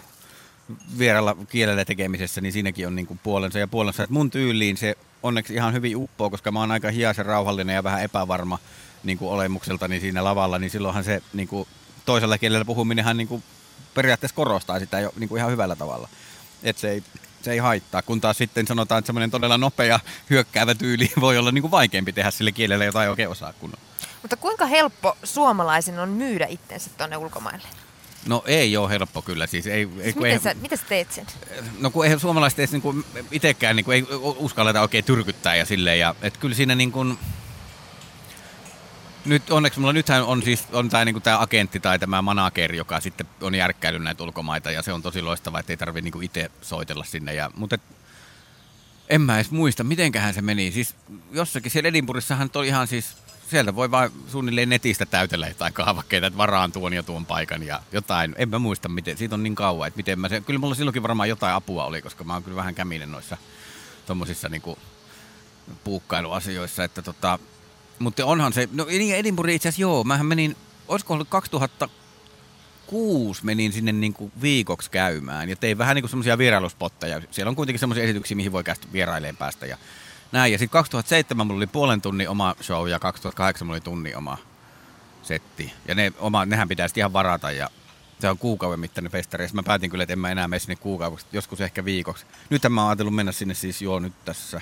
vieralla kielellä tekemisessä, niin siinäkin on niinku puolensa ja puolensa. Et mun tyyliin se onneksi ihan hyvin uppoo, koska mä oon aika hiaisen rauhallinen ja vähän epävarma niinku olemukseltani siinä lavalla, niin silloinhan se niinku, toisella kielellä puhuminenhan niinku, periaatteessa korostaa sitä jo niinku ihan hyvällä tavalla. Et se ei, se ei haittaa, kun taas sitten sanotaan, että semmoinen todella nopea hyökkäävä tyyli voi olla niinku vaikeampi tehdä sille kielelle, jota ei oikein osaa kunnolla. Mutta kuinka helppo suomalaisen on myydä itsensä tuonne ulkomaille? No ei ole helppo kyllä, siis ei, ei, Siis kun miten, ei, sä, miten sä teet sen? No kun eihän suomalaiset edes niinku itsekään niinku ei uskalleta oikein tyrkyttää ja silleen. Ja, et kyllä siinä niinku, nyt onneksi mulla nythän on siis on tää, niinku agentti tai tämä manageri, joka sitten on järkkäillyt näitä ulkomaita ja se on tosi loistavaa, että ei tarvi niinku itse soitella sinne. Ja, mutta et, en mä edes muista, mitenköhän se meni. Siis jossakin siellä Edinburghissahan oli ihan siis, sieltä voi vain suunnilleen netistä täytellä jotain kaavakkeita, että varaan tuon ja tuon paikan ja jotain. En mä muista, miten, siitä on niin kauan, että miten mä se, kyllä mulla silloinkin varmaan jotain apua oli, koska mä oon kyllä vähän käminen noissa tommosissa niinku puukkailuasioissa, että tota, mutta onhan se, no niin Edinburgh itse asiassa joo, mähän menin, olisiko ollut 2006 menin sinne niinku viikoksi käymään ja tein vähän niinku semmoisia vierailuspotteja. Siellä on kuitenkin semmoisia esityksiä, mihin voi kästä vieraileen päästä ja näin. Ja sitten 2007 mulla oli puolen tunnin oma show ja 2008 mulla oli tunnin oma setti. Ja ne, oma, nehän pitää sitten ihan varata ja se on kuukauden mittainen festari. Ja mä päätin kyllä, että en mä enää mene sinne kuukaudeksi, joskus ehkä viikoksi. Nyt mä oon ajatellut mennä sinne siis joo nyt tässä.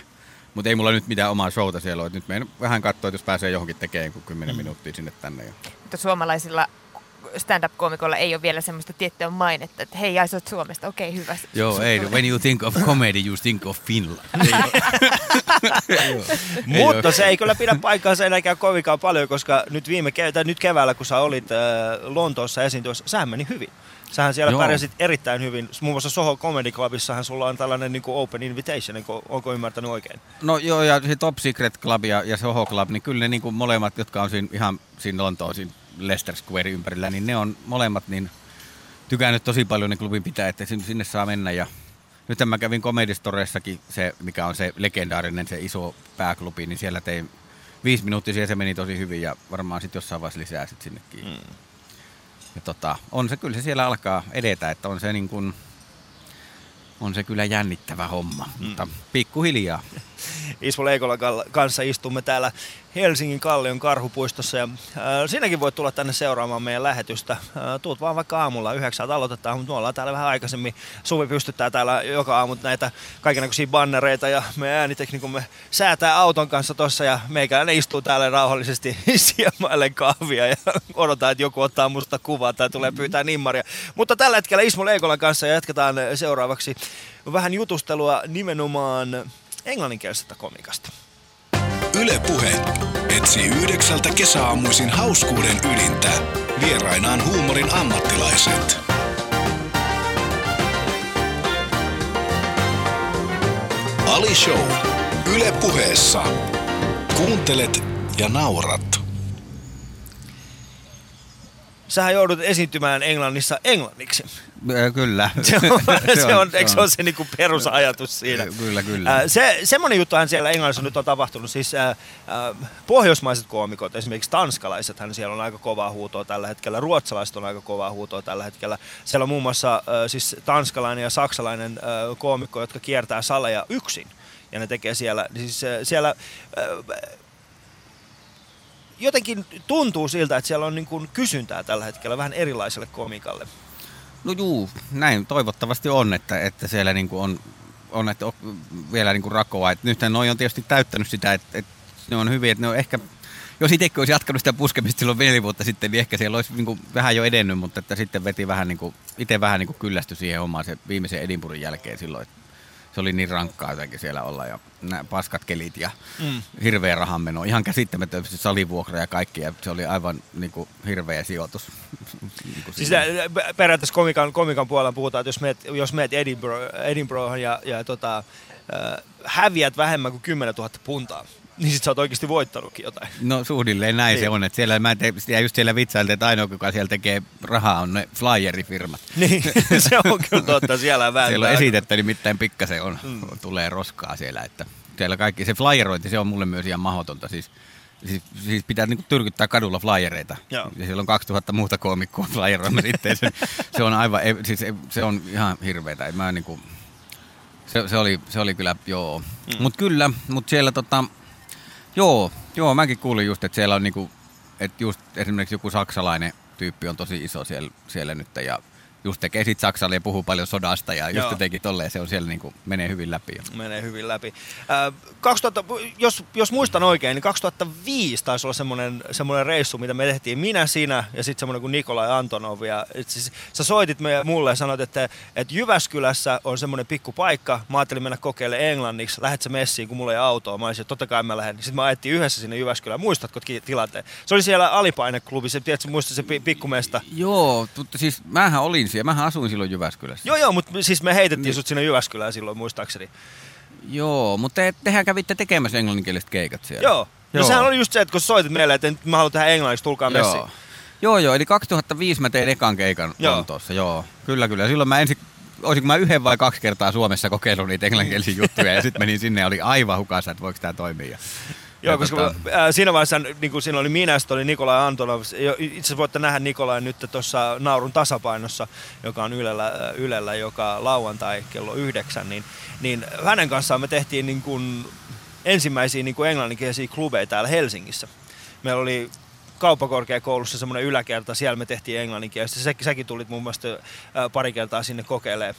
Mutta ei mulla nyt mitään omaa showta siellä ole. Nyt menen vähän katsoa, että jos pääsee johonkin tekemään kuin 10 mm. minuuttia sinne tänne. Mutta suomalaisilla stand-up-koomikolla ei ole vielä semmoista tiettyä mainetta, että hei, ai sä oot Suomesta, okei, hyvä. Joo, ei, when you think of comedy, you think of Finland. Oo. Mutta se ei kyllä pidä paikkaansa enääkään kovinkaan paljon, koska nyt, viime ke- tai nyt keväällä, kun sä olit äh, Lontoossa esiintyessä, sähän meni hyvin. Sähän siellä Joo. pärjäsit erittäin hyvin. Muun muassa Soho Comedy Clubissahan sulla on tällainen niin kuin open invitation, onko, onko ymmärtänyt oikein? No joo, ja se Top Secret Club ja, ja Soho Club, niin kyllä ne niin kuin molemmat, jotka on siinä, ihan siinä Lontoon, siinä Leicester Square ympärillä, niin ne on molemmat niin tykännyt tosi paljon ne klubin pitää, että sinne, saa mennä. Ja nyt mä kävin Comedy Storeissakin, se, mikä on se legendaarinen, se iso pääklubi, niin siellä tein viisi minuuttia ja se meni tosi hyvin ja varmaan sitten jossain vaiheessa lisää sit sinnekin. Mm. Ja tota, on se kyllä se siellä alkaa edetä, että on se niin kuin, on se kyllä jännittävä homma, mm. mutta pikkuhiljaa. Ismo Leikolan kanssa istumme täällä Helsingin Kallion karhupuistossa ja äh, sinäkin voit tulla tänne seuraamaan meidän lähetystä. Äh, tuut vaan vaikka aamulla, yhdeksältä aloitetaan, mutta me ollaan täällä vähän aikaisemmin. Suvi pystyttää täällä joka aamu näitä kaikenlaisia bannereita ja me ääniteknikumme säätää auton kanssa tossa ja meikäläinen istuu täällä rauhallisesti siemaillen kahvia ja odotaan, että joku ottaa musta kuvaa tai tulee pyytää nimmaria. Mutta tällä hetkellä Ismo Leikolan kanssa jatketaan seuraavaksi vähän jutustelua nimenomaan englanninkielisestä komikasta. Yle Puhe etsii yhdeksältä kesäaamuisin hauskuuden ydintä. Vierainaan huumorin ammattilaiset. Ali Show. Yle Puheessa. Kuuntelet ja naurat. Sähän joudut esiintymään Englannissa englanniksi. Kyllä. Se on, se on, eikö se ole se niinku perusajatus siinä? Kyllä, kyllä. Se, semmoinen juttuhan siellä Englannissa nyt on tapahtunut, siis ää, pohjoismaiset koomikot, esimerkiksi tanskalaisethan siellä on aika kovaa huutoa tällä hetkellä, ruotsalaiset on aika kovaa huutoa tällä hetkellä. Siellä on muun muassa ää, siis tanskalainen ja saksalainen ää, koomikko, jotka kiertää saleja yksin. ja ne tekee siellä, niin siis äh, siellä äh, jotenkin tuntuu siltä, että siellä on niin kuin kysyntää tällä hetkellä vähän erilaiselle komikalle. No juu, näin toivottavasti on, että, että siellä niinku on, on että vielä niinku rakoa. Et nythän noi on tietysti täyttänyt sitä, että, että ne on hyviä, että ne on ehkä, jos itsekin olisi jatkanut sitä puskemista silloin neljä vuotta sitten, niin ehkä siellä olisi niinku vähän jo edennyt, mutta että sitten veti vähän niinku, itse vähän niinku kyllästy siihen omaan se viimeisen Edinburghin jälkeen silloin, että se oli niin rankkaa jotenkin siellä olla ja nämä paskat kelit ja mm. hirveä rahanmeno. Ihan käsittämätön salivuokra ja kaikki ja se oli aivan niin kuin, hirveä sijoitus. niin kuin siis periaatteessa komikan, komikan puolella puhutaan, että jos meet, jos meet Edinburgh, Edinburghan ja, ja tota, äh, häviät vähemmän kuin 10 000 puntaa, niin sit sä oot oikeasti voittanutkin jotain. No suunnilleen näin niin. se on, että siellä mä te, ja just siellä vitsailta, että ainoa, joka siellä tekee rahaa, on ne flyerifirmat. Niin, se on kyllä totta, siellä vähän. Siellä on esitettä, nimittäin pikkasen on, mm. tulee roskaa siellä, että siellä kaikki, se flyerointi, se on mulle myös ihan mahdotonta, siis Siis, siis pitää niinku tyrkyttää kadulla flyereita. Joo. Ja siellä on 2000 muuta koomikkoa flyeroimme sitten. Se, se, on aivan, siis se on ihan hirveetä. Mä niinku, se, se, oli, se oli kyllä, joo. Mm. Mutta kyllä, mutta siellä tota, Joo, joo, mäkin kuulin just, että siellä on niinku, että just esimerkiksi joku saksalainen tyyppi on tosi iso siellä, siellä nyt ja just tekee sit Saksalle ja puhuu paljon sodasta ja just Joo. jotenkin tolleen se on siellä niin kuin, menee hyvin läpi. Menee hyvin läpi. Äh, 2000, jos, jos muistan oikein, niin 2005 taisi olla semmoinen, semmoinen reissu, mitä me tehtiin minä, sinä ja sitten semmoinen kuin Nikolai Antonov. Ja siis, sä soitit me, mulle ja sanoit, että, että Jyväskylässä on semmoinen pikku paikka. Mä ajattelin mennä kokeilemaan englanniksi. Lähet sä messiin, kun mulla ei autoa. Mä olisin, että totta kai mä lähden. Sitten mä ajettiin yhdessä sinne Jyväskylään. Muistatko tilanteen? Se oli siellä alipaineklubi, se, tiedätkö, muistat se pikkumesta? Joo, mutta siis mähän olin siellä. Mähän asuin silloin Jyväskylässä. Joo, joo, mutta siis me heitettiin niin. sut sinne Jyväskylään silloin muistaakseni. Joo, mutta te, tehän kävitte tekemässä englanninkieliset keikat siellä. Joo. No joo. Sehän oli just se, että kun soitit meille, että mä haluan tehdä englanniksi, tulkaa joo. messiin. Joo, joo, eli 2005 mä tein ekan keikan joo. Lontoossa, joo. Kyllä, kyllä. Silloin mä ensin, olisinko mä yhden vai kaksi kertaa Suomessa kokeillut niitä englanninkielisiä juttuja ja sitten menin sinne ja oli aivan hukassa, että voiko tämä toimia. Joo, koska tota... ää, siinä vaiheessa niin kuin siinä oli minä, sitten oli Nikolai Antonov. Itse asiassa voitte nähdä Nikolai nyt tuossa Naurun tasapainossa, joka on Ylellä, Ylellä joka lauantai kello yhdeksän. Niin, niin hänen kanssaan me tehtiin niin kuin ensimmäisiä niin kuin englanninkielisiä klubeja täällä Helsingissä. Meillä oli kauppakorkeakoulussa semmoinen yläkerta, siellä me tehtiin englanninkielistä. Sä, säkin tulit muun muassa pari kertaa sinne kokeilemaan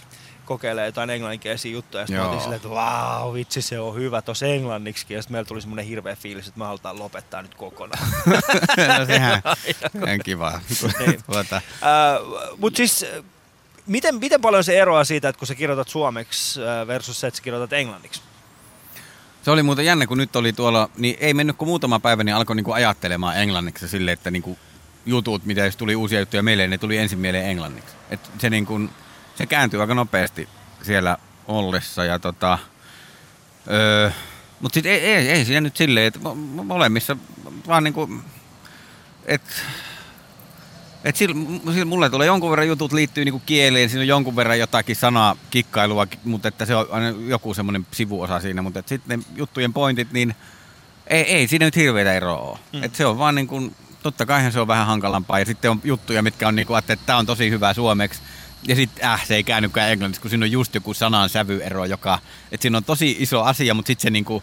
kokeilee jotain englanninkielisiä juttuja. Ja sitten silleen, että vau, vitsi se on hyvä tuossa englanniksi. Ja sitten meillä tuli semmoinen hirveä fiilis, että me halutaan lopettaa nyt kokonaan. no sehän on kiva. niin. tuota. uh, Mutta siis miten, miten paljon se eroaa siitä, että kun sä kirjoitat suomeksi versus se, että sä kirjoitat englanniksi? Se oli muuten jännä, kun nyt oli tuolla, niin ei mennyt kuin muutama päivä, niin alkoi niinku ajattelemaan englanniksi silleen, että niinku jutut, mitä jos tuli uusia juttuja meille, ne tuli ensin mieleen englanniksi. Et se niinku, se kääntyy aika nopeasti siellä ollessa. Ja tota, öö, mutta sitten ei, ei, ei siinä nyt silleen, että molemmissa vaan niinku, että et sillä, sillä mulle tulee jonkun verran jutut liittyy niinku kieleen, siinä on jonkun verran jotakin sanaa kikkailua, mutta että se on aina joku semmoinen sivuosa siinä, mutta sitten ne juttujen pointit, niin ei, ei siinä nyt hirveitä eroa ole. Mm. Et se on vaan niin kuin, totta kai se on vähän hankalampaa ja sitten on juttuja, mitkä on niin kuin, että tämä on tosi hyvä suomeksi, ja sitten äh, se ei käynytkään englanniksi, kun siinä on just joku sanan sävyero, joka, että siinä on tosi iso asia, mutta sitten se niinku,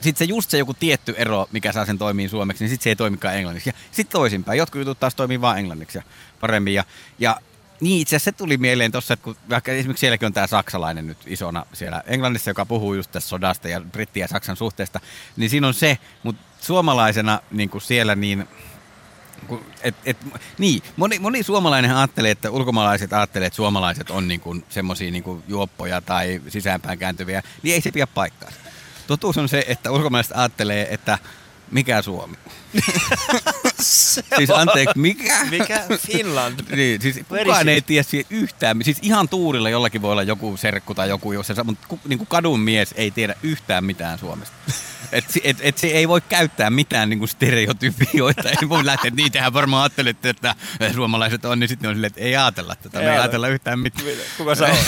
sit se just se joku tietty ero, mikä saa sen toimii suomeksi, niin sitten se ei toimikaan englanniksi. Ja sitten toisinpäin, jotkut jutut taas toimii vain englanniksi ja paremmin. Ja, ja niin itse asiassa se tuli mieleen tuossa, että kun vaikka esimerkiksi sielläkin on tämä saksalainen nyt isona siellä Englannissa, joka puhuu just tästä sodasta ja britti ja saksan suhteesta, niin siinä on se, mutta suomalaisena niin siellä niin et, et, niin, moni, moni suomalainen ajattelee, että ulkomaalaiset ajattelee, että suomalaiset on niin semmoisia niin juoppoja tai sisäänpäin kääntyviä, niin ei se pidä paikkaa. Totuus on se, että ulkomaalaiset ajattelee, että mikä Suomi? siis anteeksi, mikä? Mikä Finland? niin, siis kukaan ei tiedä yhtään. Siis ihan tuurilla jollakin voi olla joku serkku tai joku, jos se, mutta niin kadun mies ei tiedä yhtään mitään Suomesta. Et, et, et se ei voi käyttää mitään niinku stereotypioita. Ei voi lähteä, että niitähän varmaan ajattelette, että suomalaiset on, niin sitten on silleen, että ei ajatella tätä. Me ei ajatella yhtään mitään. Kuka sä oot?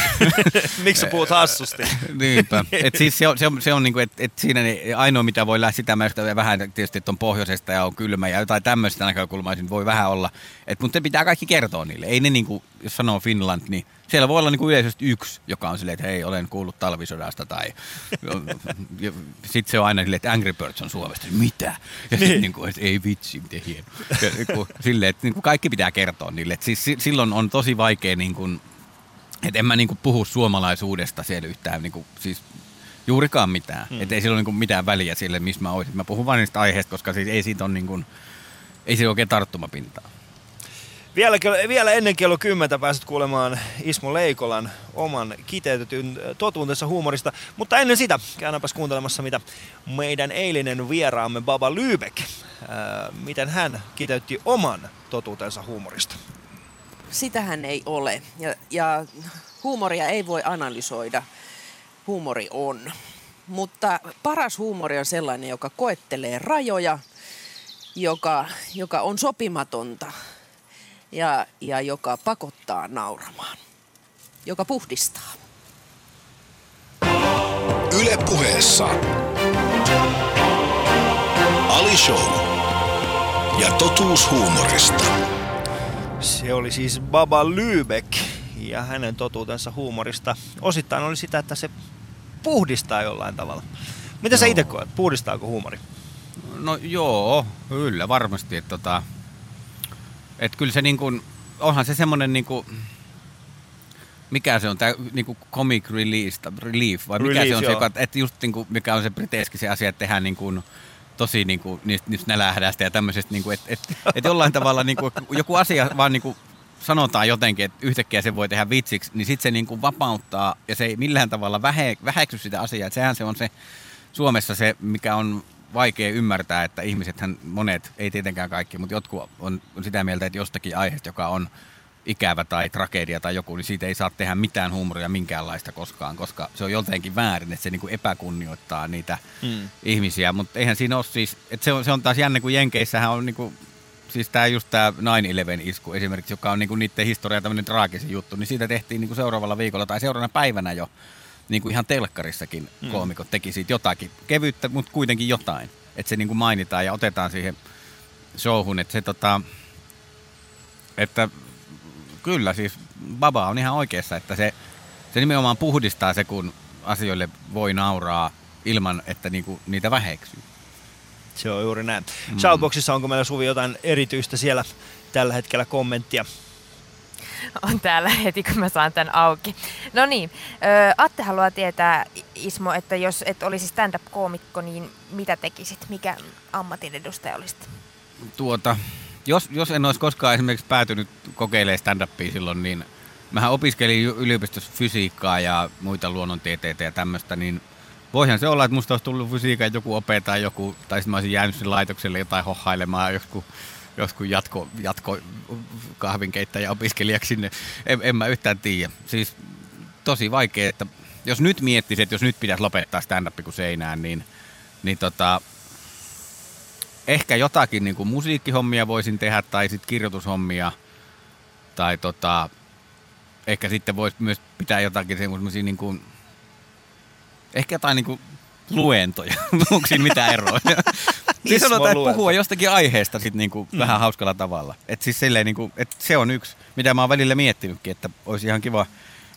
Miksi sä puhut hassusti? Niinpä. Et siis se on, se on, se on niinku, että et siinä ainoa mitä voi lähteä sitä, vähän tietysti, että on pohjoisesta ja on kylmä ja jotain tämmöistä näkökulmaa voi vähän olla. Et, mutta se pitää kaikki kertoa niille. Ei ne niinku, jos sanoo Finland, niin siellä voi olla niinku yleisesti yksi, joka on silleen, että hei, olen kuullut talvisodasta tai sitten se on aina silleen, että Angry Birds on Suomesta. Mitä? Ja Niin. sitten niinku, että ei vitsi, miten hieno. Ja niinku, silleen, että niinku kaikki pitää kertoa niille. Et siis si- silloin on tosi vaikea niinku, että en mä niinku puhu suomalaisuudesta siellä yhtään, niinku, siis juurikaan mitään. Hmm. Että ei sillä ole niinku mitään väliä sille, missä mä olisin. Mä puhun vain niistä aiheista, koska siis ei siitä ole niinku, ei se oikein tarttumapintaa. Vielä, vielä ennen kello 10 pääset kuulemaan Ismo Leikolan oman kiteytetyn totuutensa huumorista. Mutta ennen sitä käydäänpäs kuuntelemassa, mitä meidän eilinen vieraamme Baba Lübeck, ää, miten hän kiteytti oman totuutensa huumorista. Sitähän ei ole. Ja, ja huumoria ei voi analysoida. Huumori on. Mutta paras huumori on sellainen, joka koettelee rajoja, joka, joka on sopimatonta ja, ja joka pakottaa nauramaan, joka puhdistaa. Yle puheessa. Ali Show. Ja totuus huumorista. Se oli siis Baba Lübeck ja hänen totuutensa huumorista. Osittain oli sitä, että se puhdistaa jollain tavalla. Mitä sä Joo. itse koet? Puhdistaako huumori? No joo, kyllä varmasti. Että tota, et kyllä se niin kuin, onhan se semmoinen niin kuin, mikä se on, tämä niin kuin comic release, relief, vai mikä Relief, se on se, joo. joka, että just niin kuin, mikä on se briteeski se asia, että tehdään niin kuin, tosi niin kuin, niistä, niistä nälähdästä ja tämmöisestä, niin kuin, että, että, että jollain tavalla niin kuin, joku asia vaan niin kuin, sanotaan jotenkin, että yhtäkkiä se voi tehdä vitsiksi, niin sitten se niin kuin vapauttaa ja se ei millään tavalla vähe, väheksy sitä asiaa. Että sehän se on se Suomessa se, mikä on vaikea ymmärtää, että ihmisethän monet, ei tietenkään kaikki, mutta jotkut on, sitä mieltä, että jostakin aiheesta, joka on ikävä tai tragedia tai joku, niin siitä ei saa tehdä mitään huumoria minkäänlaista koskaan, koska se on jotenkin väärin, että se niin kuin epäkunnioittaa niitä Mm. mm. ihmisiä, mutta eihän siinä ole siis, että se on, se on taas jännä, kun Jenkeissähän on niin kuin, siis tämä just tämä 9-11 isku esimerkiksi, joka on niin kuin niiden historia tämmöinen traagisin juttu, niin siitä tehtiin niin kuin seuraavalla viikolla tai seuraavana päivänä jo niin kuin ihan telkkarissakin mm. koomikot teki siitä jotakin kevyttä, mutta kuitenkin jotain. Että se niin kuin mainitaan ja otetaan siihen showhun, että se tota, että kyllä siis Baba on ihan oikeassa, että se, se nimenomaan puhdistaa se, kun asioille voi nauraa ilman, että niinku niitä väheksyy. Se on juuri näin. Mm. Shoutboxissa onko meillä Suvi jotain erityistä siellä tällä hetkellä kommenttia? on täällä heti, kun mä saan tämän auki. No niin, Atte haluaa tietää, Ismo, että jos et olisi stand-up-koomikko, niin mitä tekisit? Mikä ammatin edustaja olisit? Tuota, jos, jos en olisi koskaan esimerkiksi päätynyt kokeilemaan stand-upia silloin, niin mähän opiskelin yliopistossa fysiikkaa ja muita luonnontieteitä ja tämmöistä, niin voihan se olla, että musta olisi tullut fysiikan joku opeta joku, tai sitten mä olisin jäänyt sinne laitokselle jotain hohailemaan joskus, joskus jatko, jatko kahvinkeittäjä opiskelijaksi sinne. En, en mä yhtään tiedä. Siis tosi vaikea, että jos nyt miettisi, että jos nyt pitäisi lopettaa stand-up kuin seinään, niin, niin tota, ehkä jotakin niin kuin musiikkihommia voisin tehdä tai sitten kirjoitushommia. Tai tota, ehkä sitten voisi myös pitää jotakin semmoisia niin kuin, ehkä jotain niin kuin luentoja. Onko siinä mitään eroa? siis sanotaan, että puhua jostakin aiheesta sit niin kuin mm. vähän hauskalla tavalla. Et siis silleen, niin kuin, että se on yksi, mitä mä oon välillä miettinytkin, että olisi ihan kiva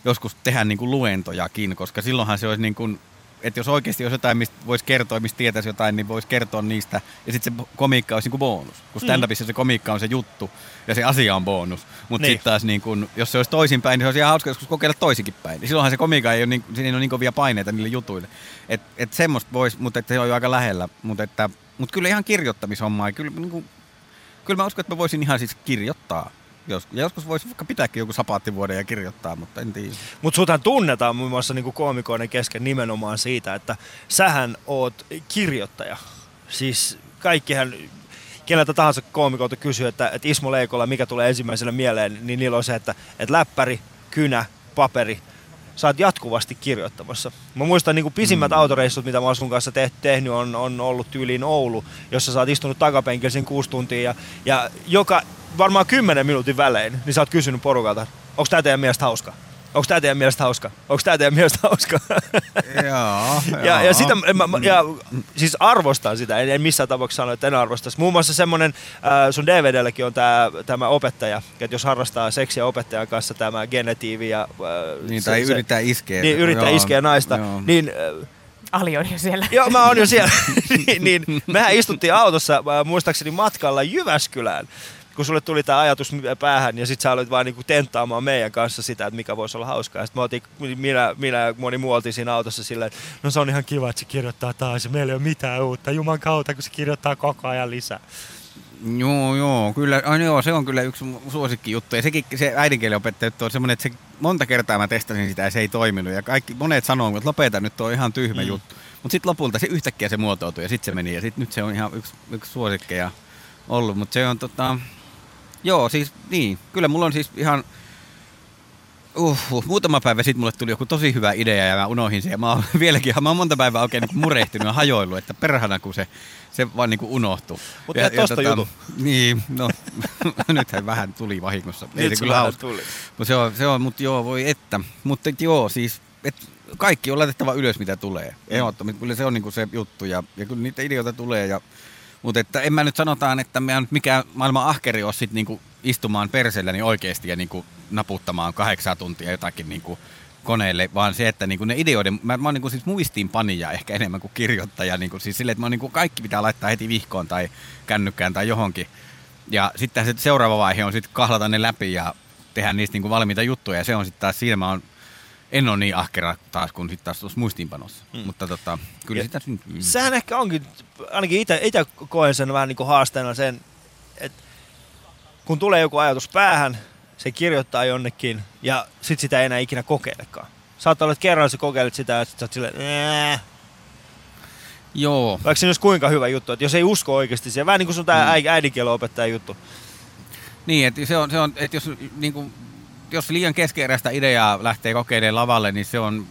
joskus tehdä niin kuin luentojakin, koska silloinhan se olisi niin kuin, että jos oikeasti olisi jotain, mistä voisi kertoa, mistä tietäisi jotain, niin voisi kertoa niistä. Ja sitten se komiikka olisi niin kuin bonus. Kun stand-upissa se komiikka on se juttu ja se asia on bonus. Mutta Niin. sitten taas, niin kun, jos se olisi toisinpäin, niin se olisi ihan hauska joskus kokeilla toisinkin päin. Niin silloinhan se komiikka ei ole niin, siinä ei ole niin kovia paineita niille jutuille. Et, et semmoista voisi, mutta että se on jo aika lähellä. Mutta että, mut kyllä ihan kirjoittamishommaa. Kyllä, niin kuin, kyllä mä uskon, että mä voisin ihan siis kirjoittaa. Joskus, ja joskus voisi vaikka pitääkin joku sapaattivuoden ja kirjoittaa, mutta en tiedä. Mutta suthan tunnetaan muun muassa niinku koomikoiden kesken nimenomaan siitä, että sähän oot kirjoittaja. Siis kaikkihan, keneltä tahansa koomikolta kysyy, että, että Ismo Leikolla mikä tulee ensimmäisenä mieleen, niin niillä on se, että, että läppäri, kynä, paperi, sä oot jatkuvasti kirjoittamassa. Mä muistan niin pisimmät mm. autoreissut, mitä mä oon sun kanssa te- tehnyt, on, on ollut tyyliin Oulu, jossa sä oot istunut takapenkillä siinä kuusi tuntia ja, ja joka varmaan kymmenen minuutin välein, niin sä oot kysynyt porukalta, onko tää teidän mielestä hauska? Onko tämä teidän mielestä hauska? Onko tämä teidän mielestä hauska? Joo, ja, ja, sitä, mä, mä- ja siis arvostan sitä, en, en missään tapauksessa sano, että en arvostaisi. Muun muassa semmoinen, äh, sun DVDlläkin on tää, tämä opettaja, että jos harrastaa seksiä opettajan kanssa tämä genetiivi ja... Äh, Niin, tai yrittää iskeä. Niin, yrittää Joo, iskeä naista. joo. Niin, äh, Ali on jo siellä. Joo, mä oon jo siellä. niin, niin, mehän istuttiin autossa äh, muistaakseni matkalla Jyväskylään, kun sulle tuli tämä ajatus päähän ja sit sä aloit vaan niinku tenttaamaan meidän kanssa sitä, että mikä voisi olla hauskaa. Sitten me oltiin, minä, minä ja moni muu oltiin siinä autossa silleen, että no se on ihan kiva, että se kirjoittaa taas ja meillä ei ole mitään uutta. Juman kautta, kun se kirjoittaa koko ajan lisää. Joo, joo, kyllä, ai, joo, se on kyllä yksi suosikki juttu. Ja sekin, se äidinkielen opettaja on semmoinen, että se, monta kertaa mä testasin sitä ja se ei toiminut. Ja kaikki, monet sanoo, että lopeta nyt, on ihan tyhmä mm. juttu. Mutta sitten lopulta se yhtäkkiä se muotoutui ja sitten se meni. Ja sit nyt se on ihan yksi, yksi suosikkeja ollut. Mutta se on tota, joo, siis niin, kyllä mulla on siis ihan, Uh, uh, muutama päivä sitten mulle tuli joku tosi hyvä idea ja mä unohdin sen. Ja mä oon vieläkin, mä oon monta päivää oikein niin murehtinut ja hajoillut, että perhana kun se, se vaan niin unohtuu. Mut tehdä tosta jutun. Niin, no nythän vähän tuli vahingossa. Nyt se se kyllä tuli. Mut se on, se on, mut joo, voi että. Mutta joo, siis et kaikki on laitettava ylös, mitä tulee. Ehdottomasti, kyllä se on niinku se juttu ja, ja kyllä niitä ideoita tulee. Ja, mutta että en mä nyt sanotaan, että mä nyt mikään maailman ahkeri ole sit niinku istumaan perseelläni oikeasti ja niinku naputtamaan kahdeksan tuntia jotakin niinku koneelle, vaan se, että niinku ne ideoiden, mä, mä oon niinku siis muistiinpanija ehkä enemmän kuin kirjoittaja, niinku siis silleen, että mä niinku kaikki pitää laittaa heti vihkoon tai kännykkään tai johonkin. Ja sitten se seuraava vaihe on sitten kahlata ne läpi ja tehdä niistä niinku valmiita juttuja. Ja se on sitten taas siinä mä oon, en ole niin ahkera taas kuin sitten taas tuossa muistiinpanossa. Mm. Mutta tota, kyllä Ja sitä. Mm. Sehän ehkä onkin, ainakin itse koen sen vähän niin kuin haasteena sen, että kun tulee joku ajatus päähän, se kirjoittaa jonnekin ja sit sitä ei enää ikinä kokeilekaan. Saattaa olla, että kerran sä kokeilet sitä ja sit sä oot silleen, "Nää." Joo, vaikka se olisi kuinka hyvä juttu, että jos ei usko oikeasti siihen, vähän niin kuin sun tää mm. äidinkielen opettaja juttu. Niin, että se on, se on että jos, niin kuin, jos liian keskeeräistä ideaa lähtee kokeilemaan lavalle, niin se on,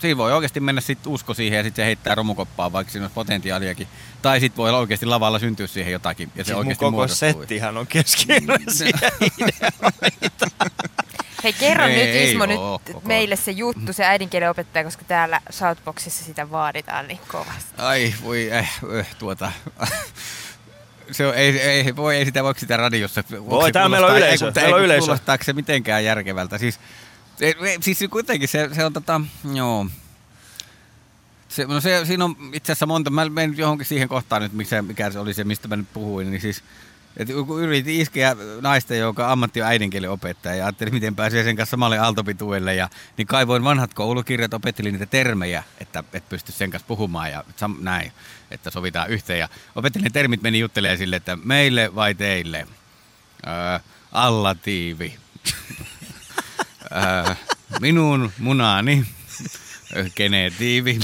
siinä voi oikeasti mennä sit usko siihen ja sitten se heittää romukoppaan, vaikka siinä olisi potentiaaliakin. Tai sitten voi oikeasti lavalla syntyä siihen jotakin ja se Siis mun oikeasti koko muodostuu. settihän on keskeeräisiä ideoita. Hei, kerro Ei, nyt ei Ismo oo nyt koko- meille se juttu, se äidinkielen opettaja, koska täällä Shoutboxissa sitä vaaditaan niin kovasti. Ai, voi, eh, eh, tuota... Se on, ei, ei, voi, ei sitä voi sitä radiossa. Voi, täällä meillä on yleisö, meillä on yleisö. Kuulostaako se mitenkään järkevältä? Siis, ei, ei, siis kuitenkin se, se on tota, joo. Se, no se, siinä on itse asiassa monta, mä menen johonkin siihen kohtaan nyt, mikä, mikä se oli se, mistä mä nyt puhuin, niin siis et yritin iskeä naista, joka ammatti on äidinkielen opettaja ja ajattelin, miten pääsee sen kanssa samalle aaltopituelle. Ja, niin kaivoin vanhat koulukirjat, opettelin niitä termejä, että et pysty sen kanssa puhumaan ja sam, näin, että sovitaan yhteen. Ja opettelin termit, meni juttelemaan sille, että meille vai teille. Öö, allatiivi. öö, minun munani. Öö, Genetiivi.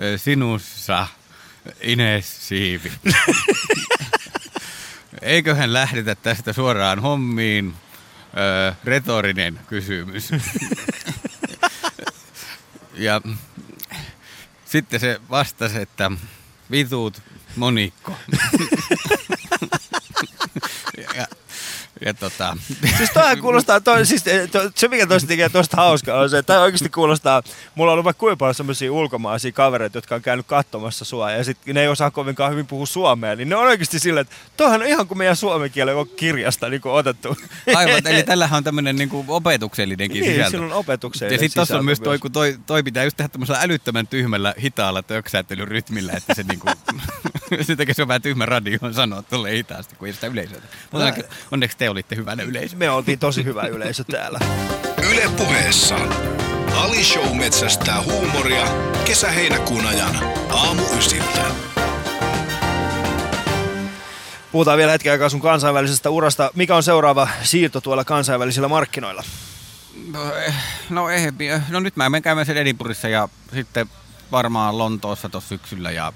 Öö, Sinussa inessiivi. Eiköhän lähdetä tästä suoraan hommiin. Öö, retorinen kysymys. ja sitten se vastasi, että vitut monikko. ja, ja tota, Siis toihan kuulostaa, toi, siis, eh, to, se mikä toista tekee tosta hauskaa on se, että oikeasti kuulostaa, mulla on ollut vaikka kuinka paljon semmoisia ulkomaisia kavereita, jotka on käynyt katsomassa sua ja sit ne ei osaa kovinkaan hyvin puhua suomea, niin ne on oikeasti silleen, että toihan on ihan kuin meidän suomen kielen kirjasta niin kuin otettu. aivan, eli tällähän on tämmöinen niin teksellinenkin niin, sisältö. sillä on opetuksellinen Ja sitten tuossa on myös toi, kun toi, toi pitää just tehdä tämmöisellä älyttömän tyhmällä, hitaalla töksäyttelyn rytmillä, että se niinku, sen takia se on vähän tyhmä radioon sanoa tuolle hitaasti, kun ei sitä yleisöä. Mutta onneksi- onneksi te olitte hyvänä yleisö. Me oltiin tosi hyvä yleisö täällä. Yle puheessa. Ali Show metsästää huumoria kesä-heinäkuun ajan. Aamu ysiltä. Puhutaan vielä hetken aikaa sun kansainvälisestä urasta. Mikä on seuraava siirto tuolla kansainvälisillä markkinoilla? No, eh, no, eh, no nyt mä menen käymään sen Edinburghissa ja sitten varmaan Lontoossa tuossa syksyllä. Ja,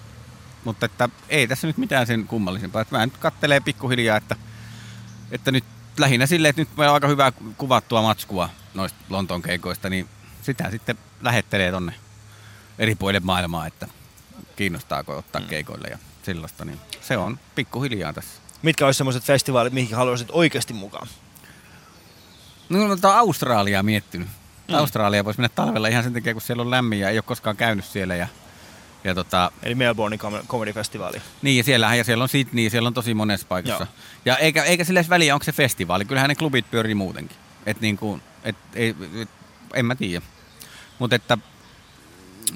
mutta että ei tässä nyt mitään sen kummallisempaa. Että mä nyt kattelee pikkuhiljaa, että, että nyt lähinnä silleen, että nyt meillä on aika hyvää kuvattua matskua noista Lontoon keikoista, niin sitä sitten lähettelee tonne eri puolille maailmaa, että kiinnostaako ottaa keikoille ja sellaista. Niin se on pikkuhiljaa tässä. Mitkä olisi semmoiset festivaalit, mihin haluaisit oikeasti mukaan? No, no tota Australiaa miettinyt. Mm. Australia voisi mennä talvella ihan sen takia, kun siellä on lämmin ja ei ole koskaan käynyt siellä. Ja, ja tota, Eli Melbourne Com- Comedy Festivaali. niin, ja siellähän, ja siellä on Sydney, siellä on tosi monessa paikassa. Joo. Ja eikä, eikä sillä edes väliä, onko se festivaali. Kyllähän ne klubit pyörii muutenkin. Et niin kuin, et, ei, et, en mä tiedä. Mutta että,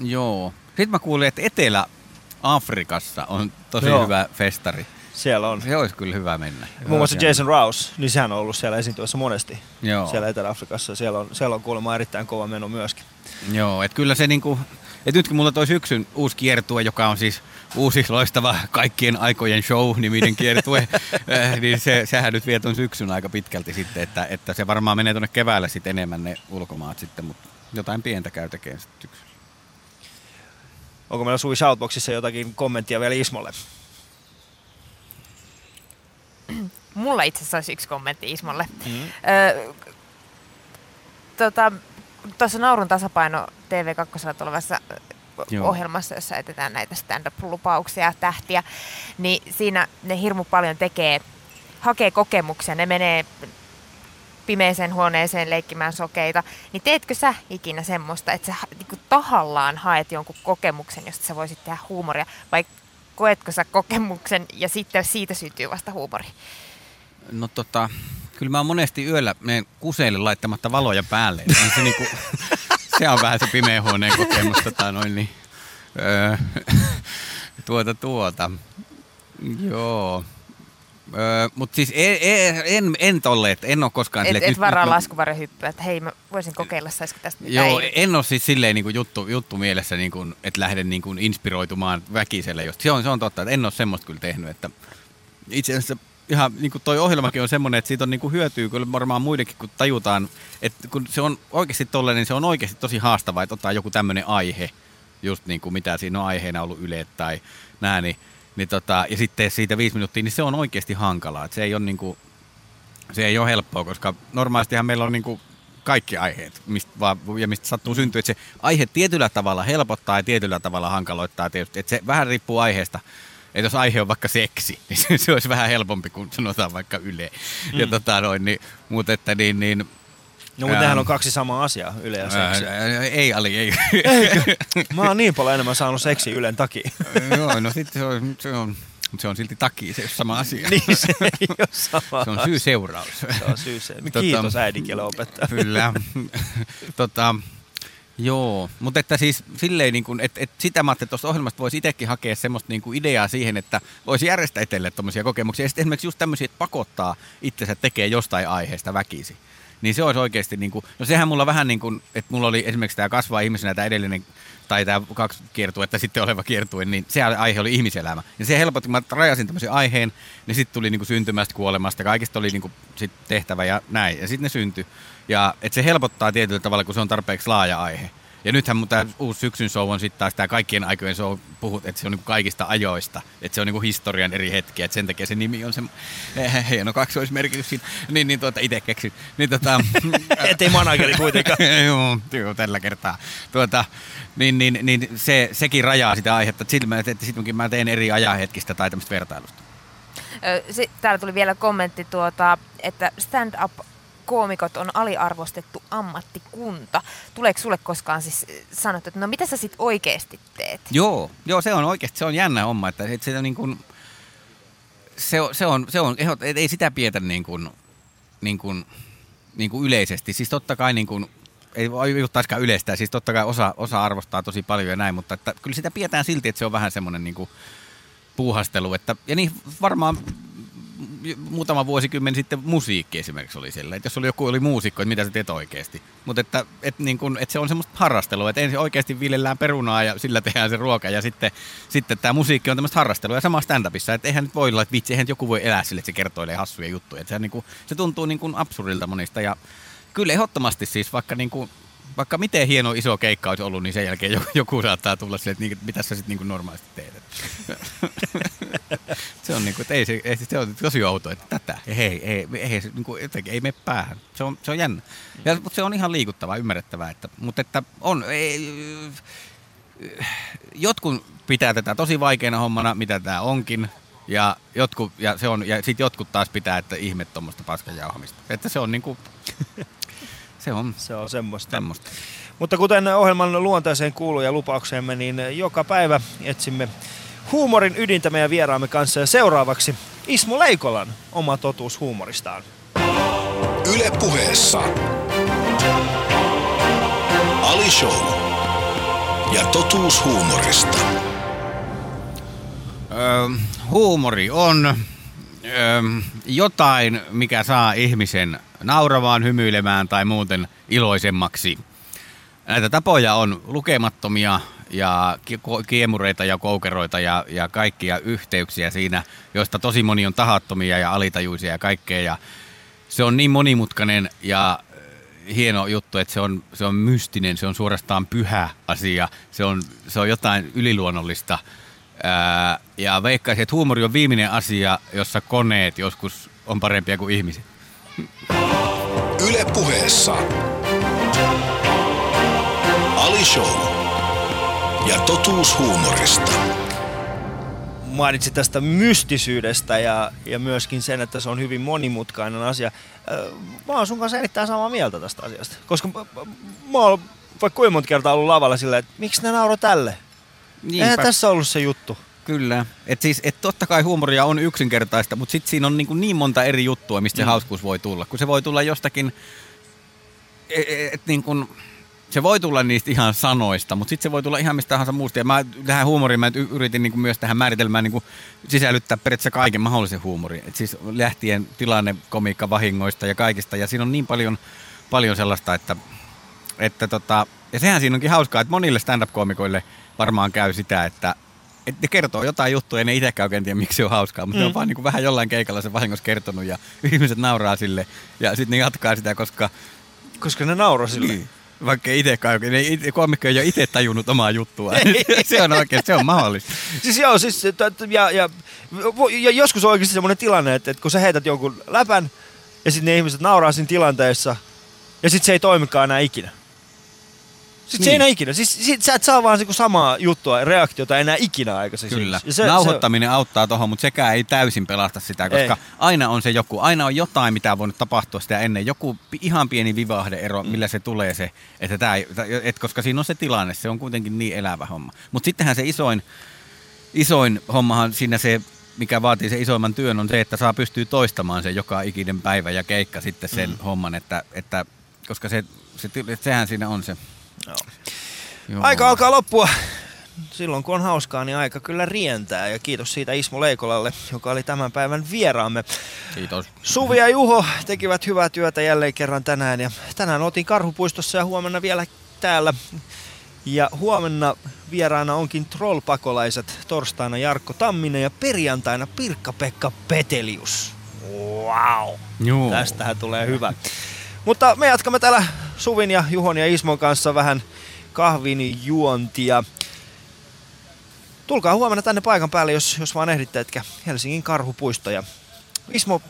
joo. Sitten mä kuulin, että Etelä-Afrikassa on tosi Joo. hyvä festari. Siellä on. Se olisi kyllä hyvä mennä. Muun muassa Siellä- Jason Rouse, niin sehän on ollut siellä esiintyessä monesti. Joo. Siellä Etelä-Afrikassa. Siellä on, siellä on kuulemma erittäin kova meno myöskin. Joo, että kyllä se niinku, että nyt kun mulla toi syksyn uusi kiertue, joka on siis uusi loistava kaikkien aikojen show-niminen kiertue, eh, niin se, sehän nyt vie ton syksyn aika pitkälti sitten, että, että se varmaan menee tuonne keväällä sitten enemmän ne ulkomaat sitten, mutta jotain pientä käy tekemään sitten syksyllä. Onko meillä Suvi Shoutboxissa jotakin kommenttia vielä Ismolle? Mulla itse asiassa olisi yksi kommentti Ismolle. Mm. Öö, tota, Tuossa Naurun tasapaino TV2 tulevassa Joo. ohjelmassa, jossa etetään näitä stand-up-lupauksia ja tähtiä, niin siinä ne hirmu paljon tekee, hakee kokemuksia, ne menee pimeeseen huoneeseen leikkimään sokeita, niin teetkö sä ikinä semmoista, että sä niinku tahallaan haet jonkun kokemuksen, josta sä voisit tehdä huumoria, vai koetko sä kokemuksen ja sitten siitä syntyy vasta huumori? No tota, kyllä mä oon monesti yöllä menen kuseille laittamatta valoja päälle. On se, niinku, se on vähän se pimeän huoneen kokemus. Tota, noin, niin, öö, tuota tuota. Joo. Öö, Mutta siis en, en, en, en tolle, että en ole koskaan... Et, silleen, et että varaa nyt mä- laskuvarjohyppyä, että hei mä voisin kokeilla, saisiko tästä Joo, mitään en ole siis silleen niin kuin juttu, juttu mielessä, niin kuin, että lähden niin kuin inspiroitumaan väkiselle. Just. Se, on, se on totta, että en ole semmoista kyllä tehnyt. Että itse asiassa ihan niin kuin toi ohjelmakin on semmoinen, että siitä on niin kuin hyötyä kyllä varmaan muidenkin, kun tajutaan, että kun se on oikeasti tollainen, niin se on oikeasti tosi haastavaa, että ottaa joku tämmöinen aihe, just niin kuin mitä siinä on aiheena ollut Yle tai nää, niin, niin tota, ja sitten siitä viisi minuuttia, niin se on oikeasti hankalaa. Että se ei ole niin kuin, se ei ole helppoa, koska normaalistihan meillä on niin kuin kaikki aiheet, mistä vaan, ja mistä sattuu syntyä, että se aihe tietyllä tavalla helpottaa ja tietyllä tavalla hankaloittaa tietysti. Että se vähän riippuu aiheesta. Että jos aihe on vaikka seksi, niin se, se olisi vähän helpompi kuin sanotaan vaikka yle. Mm. Ja tota noin, niin, mutta että niin, niin No mutta Ähm. nehän on kaksi samaa asiaa, Yle ja seksi. ää, ei Ali, ei. Mä oon niin paljon enemmän saanut seksi Ylen takia. Joo, no sitten se on, se on, se on silti takia, se ei ole sama asia. niin se ei ole sama Se on syy-seuraus. Se on syy se. Tota- Kiitos äidinkielen opettaja. Kyllä. tota, joo, mutta että siis silleen, niin kuin, että, että sitä mä ajattelin, että tuosta ohjelmasta voisi itsekin hakea semmoista niin kuin ideaa siihen, että voisi järjestää itselle tuommoisia kokemuksia. Ja sitten esimerkiksi just tämmöisiä, että pakottaa itsensä tekee jostain aiheesta väkisi. Niin se olisi oikeasti, niin kuin, no sehän mulla vähän niin kuin, että mulla oli esimerkiksi tämä kasvaa ihmisenä tämä edellinen, tai tämä kaksi kiertuetta sitten oleva kiertue, niin se aihe oli ihmiselämä. Ja se helpotti, kun mä rajasin tämmöisen aiheen, niin sitten tuli niin kuin syntymästä, kuolemasta, kaikista oli niin kuin sit tehtävä ja näin. Ja sitten ne syntyi. Ja et se helpottaa tietyllä tavalla, kun se on tarpeeksi laaja aihe. Ja nythän mun tämä uusi syksyn show on sitten taas tämä kaikkien aikojen show, puhut, että se on niinku kaikista ajoista, että se on niinku historian eri hetkiä, että sen takia se nimi on se eh, hieno kaksoismerkitys siinä, niin, niin tuota, itse keksin. Niin, tota, Ettei manageri kuitenkaan. joo, tällä kertaa. Tuota, niin, niin, niin se, sekin rajaa sitä aihetta, että sitten mä, että sit mä teen eri ajanhetkistä tai tämmöistä vertailusta. Täällä tuli vielä kommentti, tuota, että stand-up koomikot on aliarvostettu ammattikunta. Tuleeko sulle koskaan siis sanottu, että no mitä sä sit oikeasti teet? Joo, joo, se on oikeasti, se on jännä homma, että, se on niin kuin, se on, se on, se on ehdot, et ei sitä pietä niin kuin, niin kuin, niin kuin yleisesti. Siis totta kai niin kuin, ei juttaisikaan yleistä, siis totta kai osa, osa arvostaa tosi paljon ja näin, mutta että kyllä sitä pidetään silti, että se on vähän semmoinen niin kuin puuhastelu. Että, ja niin varmaan muutama vuosikymmen sitten musiikki esimerkiksi oli sillä, että jos oli joku oli muusikko, että mitä sä teet oikeasti. Mutta että, että, niin kun, että se on semmoista harrastelua, että ensin oikeasti viljellään perunaa ja sillä tehdään se ruoka ja sitten, sitten tämä musiikki on tämmöistä harrastelua ja sama stand-upissa, että eihän nyt voi olla, että vitsi, eihän joku voi elää sille, että se kertoilee hassuja juttuja. Että se, niin kuin, se tuntuu niin kuin absurdilta monista ja kyllä ehdottomasti siis vaikka niin kuin, vaikka miten hieno iso keikka olisi ollut, niin sen jälkeen joku, joku saattaa tulla silleen, että niin, mitä sä sitten niin normaalisti teet. se on niin kuin, että ei se, ei, se on tosi outoa, että tätä, ei, ei, ei, se, niin kuin, jotenkin, ei mene päähän. Se on, se on jännä. Ja, mutta se on ihan liikuttavaa, ymmärrettävää. Että, mutta että on, ei, jotkut pitää tätä tosi vaikeana hommana, mitä tämä onkin. Ja, jotkut, ja, se on, ja sitten jotkut taas pitää, että ihme tuommoista paskan jauhamista. Että se on niinku, Se on Se on semmoista. semmoista. Mutta kuten ohjelman luonteeseen kuuluu ja lupaukseemme, niin joka päivä etsimme huumorin ydintä meidän vieraamme kanssa. Ja seuraavaksi Ismo Leikolan oma totuus huumoristaan. Yle puheessa. Ali Show. Ja totuus huumorista. Öö, huumori on öö, jotain, mikä saa ihmisen nauramaan, hymyilemään tai muuten iloisemmaksi. Näitä tapoja on lukemattomia ja kiemureita ja koukeroita ja, ja kaikkia yhteyksiä siinä, joista tosi moni on tahattomia ja alitajuisia ja kaikkea. Ja se on niin monimutkainen ja äh, hieno juttu, että se on, se on mystinen, se on suorastaan pyhä asia, se on, se on jotain yliluonnollista. Ää, ja veikkaisin, että huumori on viimeinen asia, jossa koneet joskus on parempia kuin ihmiset. Yle puheessa. Ali Show. Ja totuus huumorista. Mainitsit tästä mystisyydestä ja, ja myöskin sen, että se on hyvin monimutkainen asia. Mä oon sun kanssa erittäin samaa mieltä tästä asiasta. Koska mä, mä oon vaikka kuinka monta kertaa ollut lavalla silleen, että miksi ne nauroi tälle? Eihän tässä ollut se juttu. Kyllä. Et siis, et totta kai huumoria on yksinkertaista, mutta sitten siinä on niin, niin monta eri juttua, mistä se Mm. hauskuus voi tulla. Kun se voi tulla jostakin, et, et niin kuin, se voi tulla niistä ihan sanoista, mutta sitten se voi tulla ihan mistä tahansa muusta. Ja mä tähän huumoriin mä yritin niin kuin myös tähän määritelmään niin kuin sisällyttää periaatteessa kaiken mahdollisen huumorin. Et siis lähtien tilanne, komiikka, vahingoista ja kaikista. Ja siinä on niin paljon, paljon sellaista, että, että tota, ja sehän siinä onkin hauskaa, että monille stand-up-koomikoille varmaan käy sitä, että et ne kertoo jotain juttuja ja ne itsekään oikein tiedä, miksi se on hauskaa, mutta mm. ne on vaan niin kuin vähän jollain keikalla sen vahingossa kertonut ja ihmiset nauraa sille ja sitten ne jatkaa sitä, koska Koska ne nauroi sille. niin. Vaikka ite, koomikko ei ole itse tajunnut omaa juttua. se on oikein, se on mahdollista. Siis joo, siis, ja, ja, ja joskus on oikeasti semmoinen tilanne, että, että kun sä heität jonkun läpän ja sitten ne ihmiset nauraa siinä tilanteessa ja sitten se ei toimikaan enää ikinä. Sitten se ei Niin. enää ikinä. Siis sit sä et saa vaan niinku samaa juttua, reaktiota enää ikinä aikaiseksi. Kyllä. Ja se, Nauhoittaminen se... auttaa tuohon, mutta sekään ei täysin pelasta sitä, koska Ei. aina on se joku, aina on jotain, mitä on voinut tapahtua sitä ennen. Joku ihan pieni vivahdeero, mm. millä se tulee se, että tää, et, koska siinä on se tilanne, se on kuitenkin niin elävä homma. Mutta sittenhän se isoin, isoin hommahan siinä se, mikä vaatii sen isoimman työn, on se, että saa pystyy toistamaan sen joka ikinen päivä ja keikka sitten sen mm. homman, että, että koska se, se, sehän siinä on se. Joo. Joo. Aika alkaa loppua. Silloin kun on hauskaa, niin aika kyllä rientää. Ja kiitos siitä Ismo Leikolalle, joka oli tämän päivän vieraamme. Kiitos. Suvi ja Juho tekivät hyvää työtä jälleen kerran tänään. Ja tänään otin Karhupuistossa ja huomenna vielä täällä. Ja huomenna vieraana onkin trollpakolaiset, torstaina Jarkko Tamminen ja perjantaina Pirkka-Pekka Petelius. Wow! Joo. Tästähän tulee hyvä. Mutta me jatkamme täällä Suvin ja Juhon ja Ismon kanssa vähän kahvin juontia. Tulkaa huomenna tänne paikan päälle, jos, jos vaan ehditte, etkä Helsingin karhupuisto. Ja Ismo,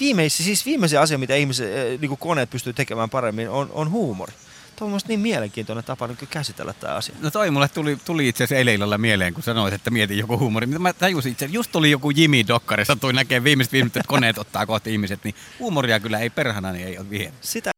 viimeisi, siis viimeisin asia, mitä ihmiset, niin koneet pystyy tekemään paremmin, on, on huumori. Tuo on niin mielenkiintoinen tapa niin käsitellä tämä asia. No toi mulle tuli, tuli itse asiassa eilen illalla mieleen, kun sanoit, että mietin joku huumori. Mä tajusin itse, just tuli joku Jimmy Dokkari, satui näkee viimeiset viimeiset, että koneet ottaa kohti ihmiset, niin huumoria kyllä ei perhana, niin ei ole vielä. Sitä